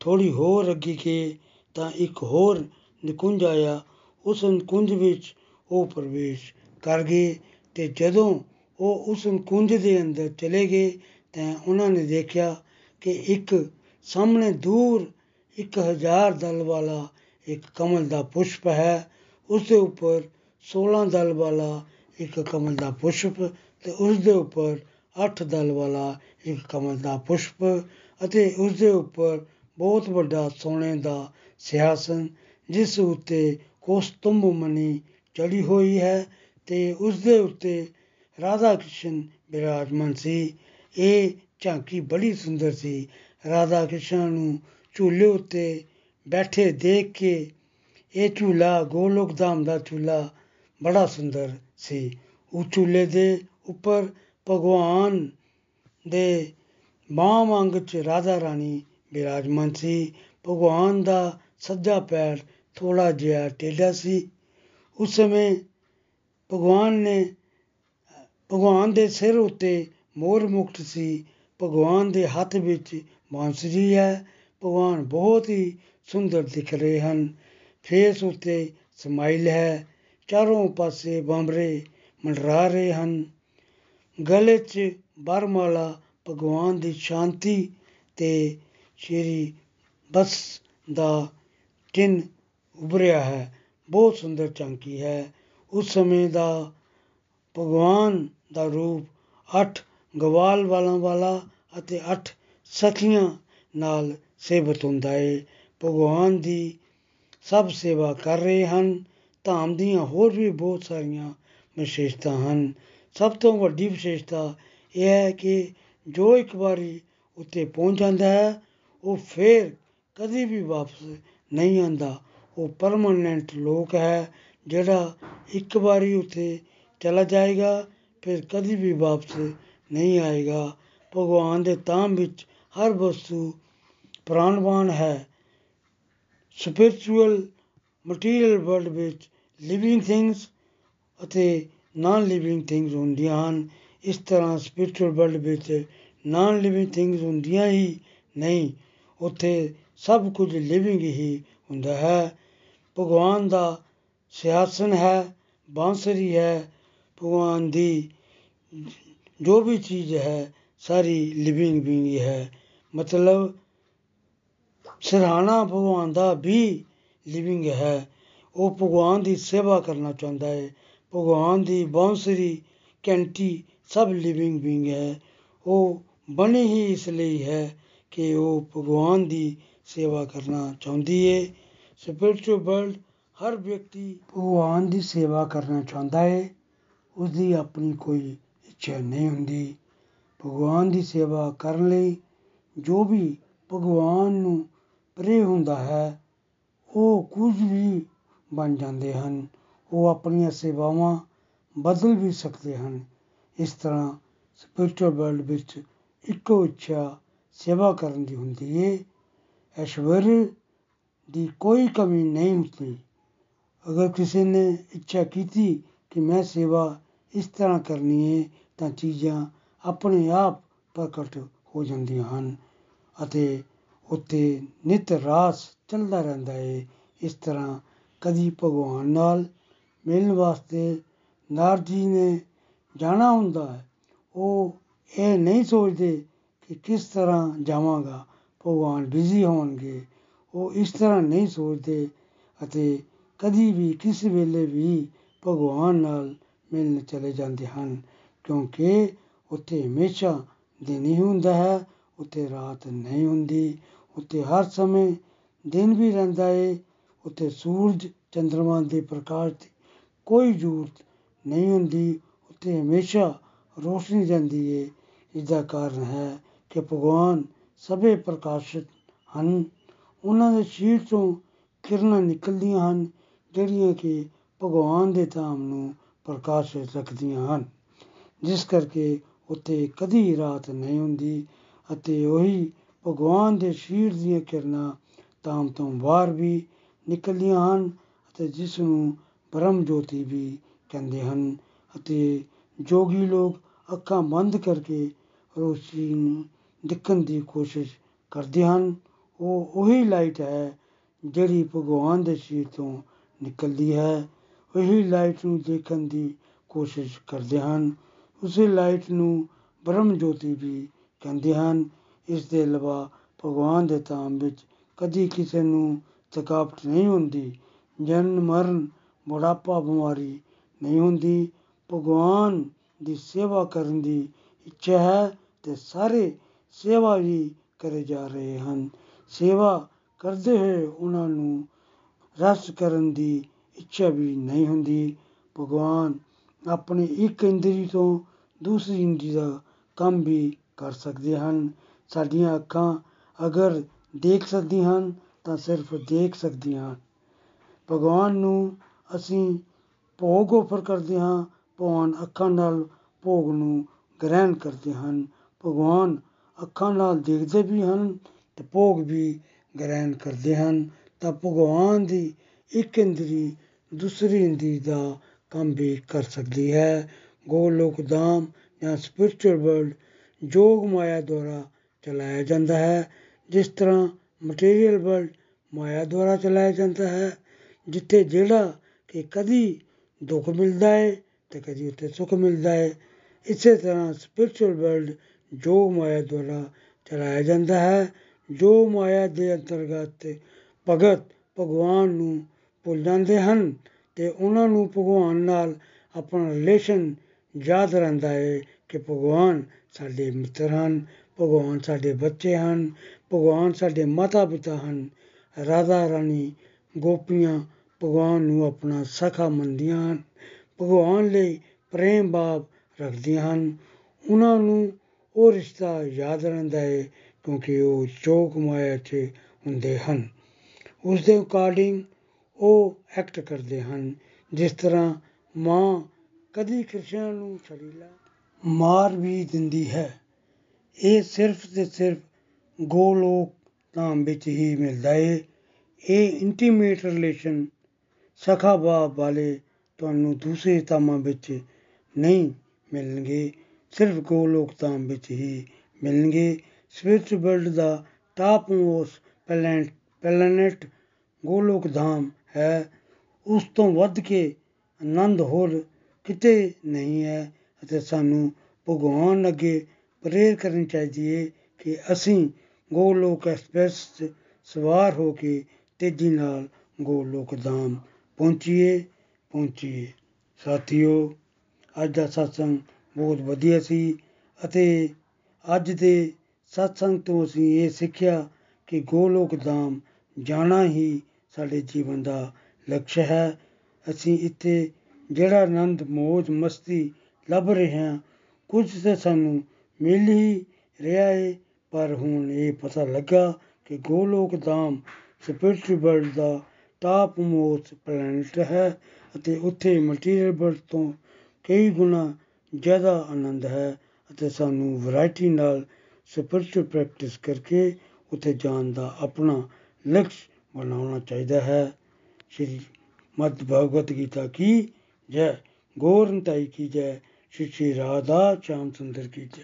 ਥੋੜੀ ਹੋਰ ਅੱਗੇ ਗਏ ਤਾਂ ਇੱਕ ਹੋਰ ਨਿਕੁੰਜ ਆਇਆ। ਉਸ ਨਿਕੁੰਜ ਵਿੱਚ ਉਹ ਪ੍ਰਵੇਸ਼ ਕਰ ਗਏ ਤੇ ਜਦੋਂ ਉਹ ਉਸ ਕੁੰਜ ਦੇ ਅੰਦਰ ਚਲੇ ਗਏ ਤਾਂ ਉਹਨਾਂ ਨੇ ਦੇਖਿਆ ਕਿ ਇੱਕ ਸਾਹਮਣੇ ਦੂਰ ਇੱਕ ਹਜ਼ਾਰ ਦਲ ਵਾਲਾ ਇੱਕ ਕਮਲ ਦਾ ਪੁਸ਼ਪ ਹੈ। ਉਸ ਦੇ ਉੱਪਰ 16 ਦਲ ਵਾਲਾ ਇੱਕ ਕਮਲ ਦਾ ਪੁਸ਼ਪ ਤੇ ਉਸ ਦੇ ਉੱਪਰ 8 ਦਲ ਵਾਲਾ ਇੱਕ ਕਮਲ ਦਾ ਪੁਸ਼ਪ ਅਤੇ ਉਸ ਦੇ ਉੱਪਰ ਬਹੁਤ ਵੱਡਾ ਸੋਨੇ ਦਾ ਸਿਆਸਨ, ਜਿਸ ਉੱਤੇ ਕੋਸਤੁੰਭ ਮਣੀ ਚੜੀ ਹੋਈ ਹੈ ਤੇ ਉਸ ਦੇ ਉੱਤੇ ਰਾਧਾ ਕ੍ਰਿਸ਼ਨ ਬਿਰਾਜਮਾਨ ਸੀ। ਇਹ ਝਾਂਕੀ ਬੜੀ ਸੁੰਦਰ ਸੀ। ਰਾਧਾ ਕ੍ਰਿਸ਼ਨ ਨੂੰ ਝੂਲੇ ਉੱਤੇ ਬੈਠੇ ਦੇਖ ਕੇ ਇਹ ਝੂਲਾ ਗੋਲੋਕ ਧਾਮ ਦਾ ਝੂਲਾ ਬੜਾ ਸੁੰਦਰ ਸੀ। ਉਹ ਝੂਲੇ ਦੇ ਉੱਪਰ ਭਗਵਾਨ ਦੇ ਬਾਹ ਵਾਂਗ ਚ ਰਾਧਾ ਰਾਣੀ ਬਿਰਾਜਮਾਨ ਸੀ। ਭਗਵਾਨ ਦਾ ਸੱਜਾ ਪੈਰ ਥੋੜਾ ਜਿਹਾ ਟੇਢਾ ਸੀ। ਉਸ ਸਮੇਂ ਭਗਵਾਨ ਨੇ, ਭਗਵਾਨ ਦੇ ਸਿਰ ਉੱਤੇ ਮੋਰ ਮੁਕਟ ਸੀ। ਭਗਵਾਨ ਦੇ ਹੱਥ ਵਿੱਚ ਬਾਂਸੁਰੀ ਹੈ। ਭਗਵਾਨ ਬਹੁਤ ਹੀ ਸੁੰਦਰ ਦਿਖ ਰਹੇ ਹਨ। ਫੇਸ ਉੱਤੇ ਸਮਾਈਲ ਹੈ। ਚਾਰੋਂ ਪਾਸੇ ਬੰਬਰੇ ਮੰਡਰਾ ਰਹੇ ਹਨ। ਗਲੇ 'ਚ ਬਰਮਾਲਾ ਭਗਵਾਨ ਦੀ ਸ਼ਾਂਤੀ ਤੇ ਸ਼੍ਰੀ ਬਸ ਦਾ ਚਿੰਨ ਉਭਰਿਆ ਹੈ। ਬਹੁਤ ਸੁੰਦਰ ਚਾਂਕੀ ਹੈ। ਉਸ ਸਮੇਂ ਦਾ ਭਗਵਾਨ ਦਾ ਰੂਪ ਅੱਠ ਗਵਾਲ ਵਾਲਾਂ ਵਾਲਾ ਅਤੇ ਅੱਠ ਸਖੀਆਂ ਨਾਲ ਸੇਵਤ ਹੁੰਦਾ ਏ। ਭਗਵਾਨ ਦੀ ਸਭ ਸੇਵਾ ਕਰ ਰਹੇ ਹਨ। ਧਾਮ ਦੀਆਂ ਹੋਰ ਵੀ ਬਹੁਤ ਸਾਰੀਆਂ ਵਿਸ਼ੇਸ਼ਤਾ ਹਨ। ਸਭ ਤੋਂ ਵੱਡੀ ਵਿਸ਼ੇਸ਼ਤਾ ਇਹ ਹੈ ਕਿ ਜੋ ਇੱਕ ਵਾਰੀ ਉੱਤੇ ਪਹੁੰਚ ਜਾਂਦਾ ਹੈ, ਉਹ ਫੇਰ ਕਦੀ ਵੀ ਵਾਪਸ ਨਹੀਂ ਆਉਂਦਾ। ਉਹ ਪਰਮਾਨੈਂਟ ਲੋਕ ਹੈ, ਜਿਹੜਾ ਇੱਕ ਵਾਰੀ ਉੱਥੇ ਚਲਾ ਜਾਏਗਾ, ਫਿਰ ਕਦੀ ਵੀ ਵਾਪਸ ਨਹੀਂ ਆਏਗਾ। ਭਗਵਾਨ ਦੇ ਧਾਮ ਵਿੱਚ ਹਰ ਵਸਤੂ ਪ੍ਰਾਣਵਾਨ ਹੈ। ਸਪਿਰਚੁਅਲ ਮਟੀਰੀਅਲ ਵਰਲਡ ਵਿੱਚ ਲਿਵਿੰਗ ਥਿੰਗਸ ਅਤੇ ਨਾਨ ਲਿਵਿੰਗ ਥਿੰਗਸ ਹੁੰਦੀਆਂ ਹਨ। ਇਸ ਤਰ੍ਹਾਂ ਸਪਿਰਚੁਅਲ ਵਰਲਡ ਵਿੱਚ ਨਾਨ ਲਿਵਿੰਗ ਥਿੰਗਸ ਹੁੰਦੀਆਂ ਹੀ ਨਹੀਂ, ਉੱਥੇ ਸਭ ਕੁਝ ਲਿਵਿੰਗ ਹੀ ਹੁੰਦਾ ਹੈ। ਭਗਵਾਨ ਦਾ ਸਿਆਸਨ ਹੈ, ਬਾਂਸਰੀ ਹੈ, ਭਗਵਾਨ ਦੀ ਜੋ ਵੀ ਚੀਜ਼ ਹੈ, ਸਾਰੀ ਲਿਵਿੰਗ ਬੀਇੰਗ ਹੈ ਮਤਲਬ ਸਿਰਹਾਣਾ ਭਗਵਾਨ ਦਾ ਵੀ ਲਿਵਿੰਗ ਹੈ। ਉਹ ਭਗਵਾਨ ਦੀ ਸੇਵਾ ਕਰਨਾ ਚਾਹੁੰਦਾ ਹੈ। ਭਗਵਾਨ ਦੀ ਬਾਂਸਰੀ ਕੈਂਟੀ ਸਭ ਲਿਵਿੰਗ ਬੀਇੰਗ ਹੈ। ਉਹ ਬਣੀ ਹੀ ਇਸ ਲਈ ਹੈ ਕਿ ਉਹ ਭਗਵਾਨ ਦੀ ਸੇਵਾ ਕਰਨਾ ਚਾਹੁੰਦੀ ਹੈ ਸਪਿਰਚੁਅਲ ਵਰਲਡ ਹਰ ਵਿਅਕਤੀ ਭਗਵਾਨ ਦੀ ਸੇਵਾ ਕਰਨਾ ਚਾਹੁੰਦਾ ਹੈ ਉਸ ਦੀ ਆਪਣੀ ਕੋਈ ਇੱਛਾ ਨਹੀਂ ਹੁੰਦੀ। ਭਗਵਾਨ ਦੀ ਸੇਵਾ ਕਰਨ ਲਈ ਜੋ ਵੀ ਭਗਵਾਨ ਨੂੰ ਪ੍ਰੇ ਹੁੰਦਾ ਹੈ, ਉਹ ਕੁਝ ਵੀ ਬਣ ਜਾਂਦੇ ਹਨ। ਉਹ ਆਪਣੀਆਂ ਸੇਵਾਵਾਂ ਬਦਲ ਵੀ ਸਕਦੇ ਹਨ। ਇਸ ਤਰ੍ਹਾਂ ਸਪਿਰਚੁਅਲ ਵਰਲਡ ਵਿੱਚ ਇੱਕੋ ਇੱਛਾ ਸੇਵਾ ਕਰਨ ਦੀ ਹੁੰਦੀ ਹੈ ਐਸ਼ਵਰ ਦੀ ਕੋਈ ਕਮੀ ਨਹੀਂ ਹੁੰਦੀ। ਅਗਰ ਕਿਸੇ ਨੇ ਇੱਛਾ ਕੀਤੀ ਕਿ ਮੈਂ ਸੇਵਾ ਇਸ ਤਰ੍ਹਾਂ ਕਰਨੀ ਹੈ ਤਾਂ ਚੀਜ਼ਾਂ ਆਪਣੇ ਆਪ ਪ੍ਰਗਟ ਹੋ ਜਾਂਦੀਆਂ ਹਨ ਅਤੇ ਉੱਤੇ ਨਿਤ ਰਾਸ ਚੱਲਦਾ ਰਹਿੰਦਾ ਹੈ ਇਸ ਤਰ੍ਹਾਂ ਕਦੀ ਭਗਵਾਨ ਨਾਲ ਮਿਲਣ ਵਾਸਤੇ ਨਾਰਦ ਜੀ ਨੇ ਜਾਣਾ ਹੁੰਦਾ ਹੈ। ਉਹ ਇਹ ਨਹੀਂ ਸੋਚਦੇ ਕਿ ਕਿਸ ਤਰ੍ਹਾਂ ਜਾਵਾਂਗਾ, ਭਗਵਾਨ ਬਿਜ਼ੀ ਹੋਣਗੇ। ਉਹ ਇਸ ਤਰ੍ਹਾਂ ਨਹੀਂ ਸੋਚਦੇ ਅਤੇ ਕਦੀ ਵੀ ਕਿਸ ਵੇਲੇ ਵੀ ਭਗਵਾਨ ਨਾਲ ਮਿਲਣ ਚਲੇ ਜਾਂਦੇ ਹਨ, ਕਿਉਂਕਿ ਉੱਥੇ ਹਮੇਸ਼ਾ ਦਿਨ ਹੀ ਹੁੰਦਾ ਹੈ, ਉੱਥੇ ਰਾਤ ਨਹੀਂ ਹੁੰਦੀ, ਉੱਥੇ ਹਰ ਸਮੇਂ ਦਿਨ ਵੀ ਰਹਿੰਦਾ ਹੈ ਉੱਥੇ ਸੂਰਜ ਚੰਦਰਮਾ ਦੇ ਪ੍ਰਕਾਸ਼ ਦੀ ਕੋਈ ਜ਼ਰੂਰਤ ਨਹੀਂ ਹੁੰਦੀ, ਉੱਥੇ ਹਮੇਸ਼ਾ ਰੋਸ਼ਨੀ ਰਹਿੰਦੀ ਹੈ ਇਸ ਦਾ ਕਾਰਨ ਹੈ ਕਿ ਭਗਵਾਨ ਸਭੇ ਪ੍ਰਕਾਸ਼ਿਤ ਹਨ। ਉਹਨਾਂ ਦੇ ਸ਼ੀਰ ਤੋਂ ਕਿਰਨਾਂ ਨਿਕਲਦੀਆਂ ਹਨ, ਜਿਹੜੀਆਂ ਕਿ ਭਗਵਾਨ ਦੇ ਧਾਮ ਨੂੰ ਪ੍ਰਕਾਸ਼ਿਤ ਰੱਖਦੀਆਂ ਹਨ। ਜਿਸ ਕਰਕੇ ਉੱਥੇ ਕਦੀ ਰਾਤ ਨਹੀਂ ਹੁੰਦੀ ਅਤੇ ਉਹੀ ਭਗਵਾਨ ਦੇ ਸ਼ੀਰ ਦੀਆਂ ਕਿਰਨਾਂ ਧਾਮ ਤੋਂ ਬਾਹਰ ਵੀ ਨਿਕਲਦੀਆਂ ਹਨ ਅਤੇ ਜਿਸ ਨੂੰ ਬ੍ਰਹਮ ਜੋਤੀ ਵੀ ਕਹਿੰਦੇ ਹਨ ਅਤੇ ਜੋਗੀ ਲੋਕ ਅੱਖਾਂ ਬੰਦ ਕਰਕੇ ਰੋਸ਼ਨੀ ਨੂੰ ਦੇਖਣ ਦੀ ਕੋਸ਼ਿਸ਼ ਕਰਦੇ ਹਨ। ਉਹ ਉਹੀ ਲਾਈਟ ਹੈ ਜਿਹੜੀ ਭਗਵਾਨ ਦੇ ਸ਼ੀਰ ਤੋਂ ਨਿਕਲਦੀ ਹੈ। ਉਹੀ ਲਾਈਟ ਨੂੰ ਦੇਖਣ ਦੀ ਕੋਸ਼ਿਸ਼ ਕਰਦੇ ਹਨ। ਉਸੇ ਲਾਈਟ ਨੂੰ ਬ੍ਰਹਮ ਜੋਤੀ ਵੀ ਕਹਿੰਦੇ ਹਨ। ਇਸ ਦੇ ਇਲਾਵਾ ਭਗਵਾਨ ਦੇ ਧਾਮ ਵਿੱਚ ਕਦੀ ਕਿਸੇ ਨੂੰ ਥਕਾਵਟ ਨਹੀਂ ਹੁੰਦੀ। ਜਨਮ ਮਰਨ ਬੁਢਾਪਾ ਬਿਮਾਰੀ ਨਹੀਂ ਹੁੰਦੀ, ਭਗਵਾਨ ਦੀ ਸੇਵਾ ਕਰਨ ਦੀ ਇੱਛਾ ਹੈ ਤੇ ਸਾਰੇ ਸੇਵਾ ਵੀ ਕਰੇ ਜਾ ਰਹੇ ਹਨ। ਸੇਵਾ ਕਰਦੇ ਹੋਏ ਉਹਨਾਂ ਨੂੰ ਰਸ ਕਰਨ ਦੀ ਇੱਛਾ ਵੀ ਨਹੀਂ ਹੁੰਦੀ। ਭਗਵਾਨ ਆਪਣੀ ਇੱਕ ਇੰਦਰੀ ਤੋਂ ਦੂਸਰੀ ਇੰਦਰੀ ਦਾ ਕੰਮ ਵੀ ਕਰ ਸਕਦੇ ਹਨ। ਸਾਡੀਆਂ ਅੱਖਾਂ ਅਗਰ ਦੇਖ ਸਕਦੀਆਂ ਹਨ ਤਾਂ ਸਿਰਫ ਦੇਖ ਸਕਦੀਆਂ ਹਨ। ਭਗਵਾਨ ਨੂੰ ਅਸੀਂ ਭੋਗ ਆਫਰ ਕਰਦੇ ਹਾਂ, ਭਗਵਾਨ ਅੱਖਾਂ ਨਾਲ ਭੋਗ ਨੂੰ ਗ੍ਰਹਿਣ ਕਰਦੇ ਹਨ। ਭਗਵਾਨ ਅੱਖਾਂ ਨਾਲ ਦੇਖਦੇ ਵੀ ਹਨ ਤੇ ਭੋਗ ਵੀ ਗ੍ਰਹਿਣ ਕਰਦੇ ਹਨ। ਤਾਂ ਭਗਵਾਨ ਦੀ ਇੱਕ ਇੰਦਰੀ ਦੂਸਰੀ ਇੰਦਰੀ ਦਾ ਕੰਮ ਵੀ ਕਰ ਸਕਦੀ ਹੈ। ਗੋਲੋਕ ਧਾਮ ਜਾਂ ਸਪਿਰਚੁਅਲ ਵਰਲਡ ਜੋਗ ਮਾਇਆ ਦੁਆਰਾ ਚਲਾਇਆ ਜਾਂਦਾ ਹੈ। ਜਿਸ ਤਰ੍ਹਾਂ ਮਟੀਰੀਅਲ ਵਰਲਡ ਮਾਇਆ ਦੁਆਰਾ ਚਲਾਇਆ ਜਾਂਦਾ ਹੈ, ਜਿੱਥੇ ਜਿਹੜਾ ਕਿ ਕਦੀ ਦੁੱਖ ਮਿਲਦਾ ਹੈ ਤੇ ਕਦੀ ਉੱਥੇ ਸੁੱਖ ਮਿਲਦਾ ਹੈ। ਇਸੇ ਤਰ੍ਹਾਂ ਸਪਿਰਚੁਅਲ ਵਰਲਡ ਜੋਗ ਮਾਇਆ ਦੁਆਰਾ ਚਲਾਇਆ ਜਾਂਦਾ ਹੈ, ਜੋ ਮਾਇਆ ਦੇ ਅੰਤਰਗਤ ਭਗਤ ਭਗਵਾਨ ਨੂੰ ਭੁੱਲ ਜਾਂਦੇ ਹਨ ਤੇ ਉਹਨਾਂ ਨੂੰ ਭਗਵਾਨ ਨਾਲ ਆਪਣਾ ਰਿਲੇਸ਼ਨ ਯਾਦ ਰਹਿੰਦਾ ਹੈ ਕਿ ਭਗਵਾਨ ਸਾਡੇ ਮਿੱਤਰ ਹਨ, ਭਗਵਾਨ ਸਾਡੇ ਬੱਚੇ ਹਨ, ਭਗਵਾਨ ਸਾਡੇ ਮਾਤਾ ਪਿਤਾ ਹਨ ਰਾਧਾ ਰਾਣੀ ਗੋਪੀਆਂ ਭਗਵਾਨ ਨੂੰ ਆਪਣਾ ਸਖਾ ਮੰਨਦੀਆਂ ਹਨ, ਭਗਵਾਨ ਲਈ ਪ੍ਰੇਮ ਭਾਵ ਰੱਖਦੀਆਂ ਹਨ। ਉਹਨਾਂ ਨੂੰ ਉਹ ਰਿਸ਼ਤਾ ਯਾਦ ਰਹਿੰਦਾ ਹੈ ਕਿਉਂਕਿ ਉਹ ਚੋਕ ਮਾਇਆ 'ਚ ਹੁੰਦੇ ਹਨ। ਉਸ ਦੇ ਅਕੋਰਡਿੰਗ ਉਹ ਐਕਟ ਕਰਦੇ ਹਨ, ਜਿਸ ਤਰ੍ਹਾਂ ਮਾਂ ਕਦੀ ਕ੍ਰਿਸ਼ਨ ਨੂੰ ਛੜੀਲਾ ਮਾਰ ਵੀ ਦਿੰਦੀ ਹੈ। ਇਹ ਸਿਰਫ ਤੇ ਸਿਰਫ ਗੋਲੋਕ ਧਾਮ ਵਿੱਚ ਹੀ ਮਿਲਦਾ ਹੈ। ਇਹ ਇੰਟੀਮੇਟ ਰਿਲੇਸ਼ਨ ਸਖਾ ਭਾਵ ਵਾਲੇ ਤੁਹਾਨੂੰ ਦੂਸਰੇ ਧਾਮਾਂ ਵਿੱਚ ਨਹੀਂ ਮਿਲਣਗੇ। ਸਿਰਫ ਗੋਲੋਕ ਧਾਮ ਵਿੱਚ ਹੀ ਮਿਲਣਗੇ। ਸਪਿਰਚੁਅਲ ਵਰਲਡ ਦਾ top most planet planet Golok ਧਾਮ ਹੈ। ਉਸ ਤੋਂ ਵੱਧ ਕੇ ਆਨੰਦ ਹੋਰ ਕਿਤੇ ਨਹੀਂ ਹੈ ਅਤੇ ਸਾਨੂੰ ਭਗਵਾਨ ਅੱਗੇ ਪ੍ਰੇਰ ਕਰਨੀ ਚਾਹੀਦੀ ਹੈ ਕਿ ਅਸੀਂ ਗੋਲੋਕ ਐਕਸਪ੍ਰੈਸ 'ਚ ਸਵਾਰ ਹੋ ਕੇ ਤੇਜ਼ੀ ਨਾਲ ਗੋਲੋਕ ਧਾਮ ਪਹੁੰਚੀਏ ਪਹੁੰਚੀਏ। ਸਾਥੀਓ, ਅੱਜ ਦਾ ਸਤਸੰਗ ਬਹੁਤ ਵਧੀਆ ਸੀ ਅਤੇ ਅੱਜ ਦੇ ਸਤਸੰਗ ਤੋਂ ਅਸੀਂ ਇਹ ਸਿੱਖਿਆ ਕਿ ਗੋਲੋਕ ਧਾਮ ਜਾਣਾ ਹੀ ਸਾਡੇ ਜੀਵਨ ਦਾ ਲਕਸ਼ ਹੈ। ਅਸੀਂ ਇੱਥੇ ਜਿਹੜਾ ਆਨੰਦ, ਮੌਜ, ਮਸਤੀ ਲੱਭ ਰਹੇ ਹਾਂ, ਕੁਝ ਤਾਂ ਸਾਨੂੰ ਮਿਲ ਹੀ ਰਿਹਾ ਹੈ ਪਰ ਹੁਣ ਇਹ ਪਤਾ ਲੱਗਾ ਕਿ ਗੋਲੋਕ ਧਾਮ ਸਪਿਰਚੁਅਲ ਵਰਲਡ ਦਾ ਤਾਪਮੋਸ ਪਲੈਨਟ ਹੈ ਅਤੇ ਉੱਥੇ ਮਟੀਰੀਅਲ ਵਰਲਡ ਤੋਂ ਕਈ ਗੁਣਾ ਜ਼ਿਆਦਾ ਆਨੰਦ ਹੈ ਅਤੇ ਸਾਨੂੰ ਵਰਾਇਟੀ ਨਾਲ ਸਪਿਰਚੁਅਲ ਪ੍ਰੈਕਟਿਸ ਕਰਕੇ ਉੱਥੇ ਜਾਣ ਦਾ ਆਪਣਾ ਲਕਸ਼ ਬਣਾਉਣਾ ਚਾਹੀਦਾ ਹੈ। ਸ਼੍ਰੀ ਮਦ ਭਗਵਤ ਗੀਤਾ ਕੀ ਜੈ? ਗੋਰਨਤਾਈ ਕੀ ਜੈ? ਸ਼੍ਰੀ ਸ਼੍ਰੀ ਰਾਧਾ ਸ਼ਾਮ ਸੁੰਦਰ ਕੀ ਜੈ?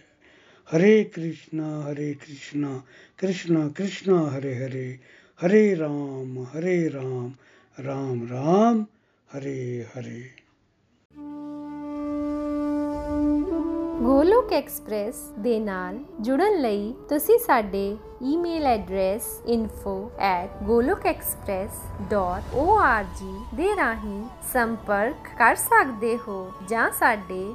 ਹਰੇ ਕ੍ਰਿਸ਼ਨਾ ਹਰੇ ਕ੍ਰਿਸ਼ਨਾ ਕ੍ਰਿਸ਼ਨਾ ਕ੍ਰਿਸ਼ਨਾ, ਹਰੇ ਹਰੇ। ਹਰੇ ਰਾਮ ਹਰੇ ਰਾਮ ਰਾਮ ਰਾਮ, ਹਰੇ ਹਰੇ। ਗੋਲੋਕ ਐਕਸਪ੍ਰੈਸ ਦੇ ਨਾਲ ਜੁੜਨ ਲਈ ਤੁਸੀਂ ਸਾਡੇ ਈਮੇਲ ਐਡਰੈਸ info@golokexpress.org ਦੇ ਰਾਹੀਂ ਸੰਪਰਕ ਕਰ ਸਕਦੇ ਹੋ ਜਾਂ ਸਾਡੇ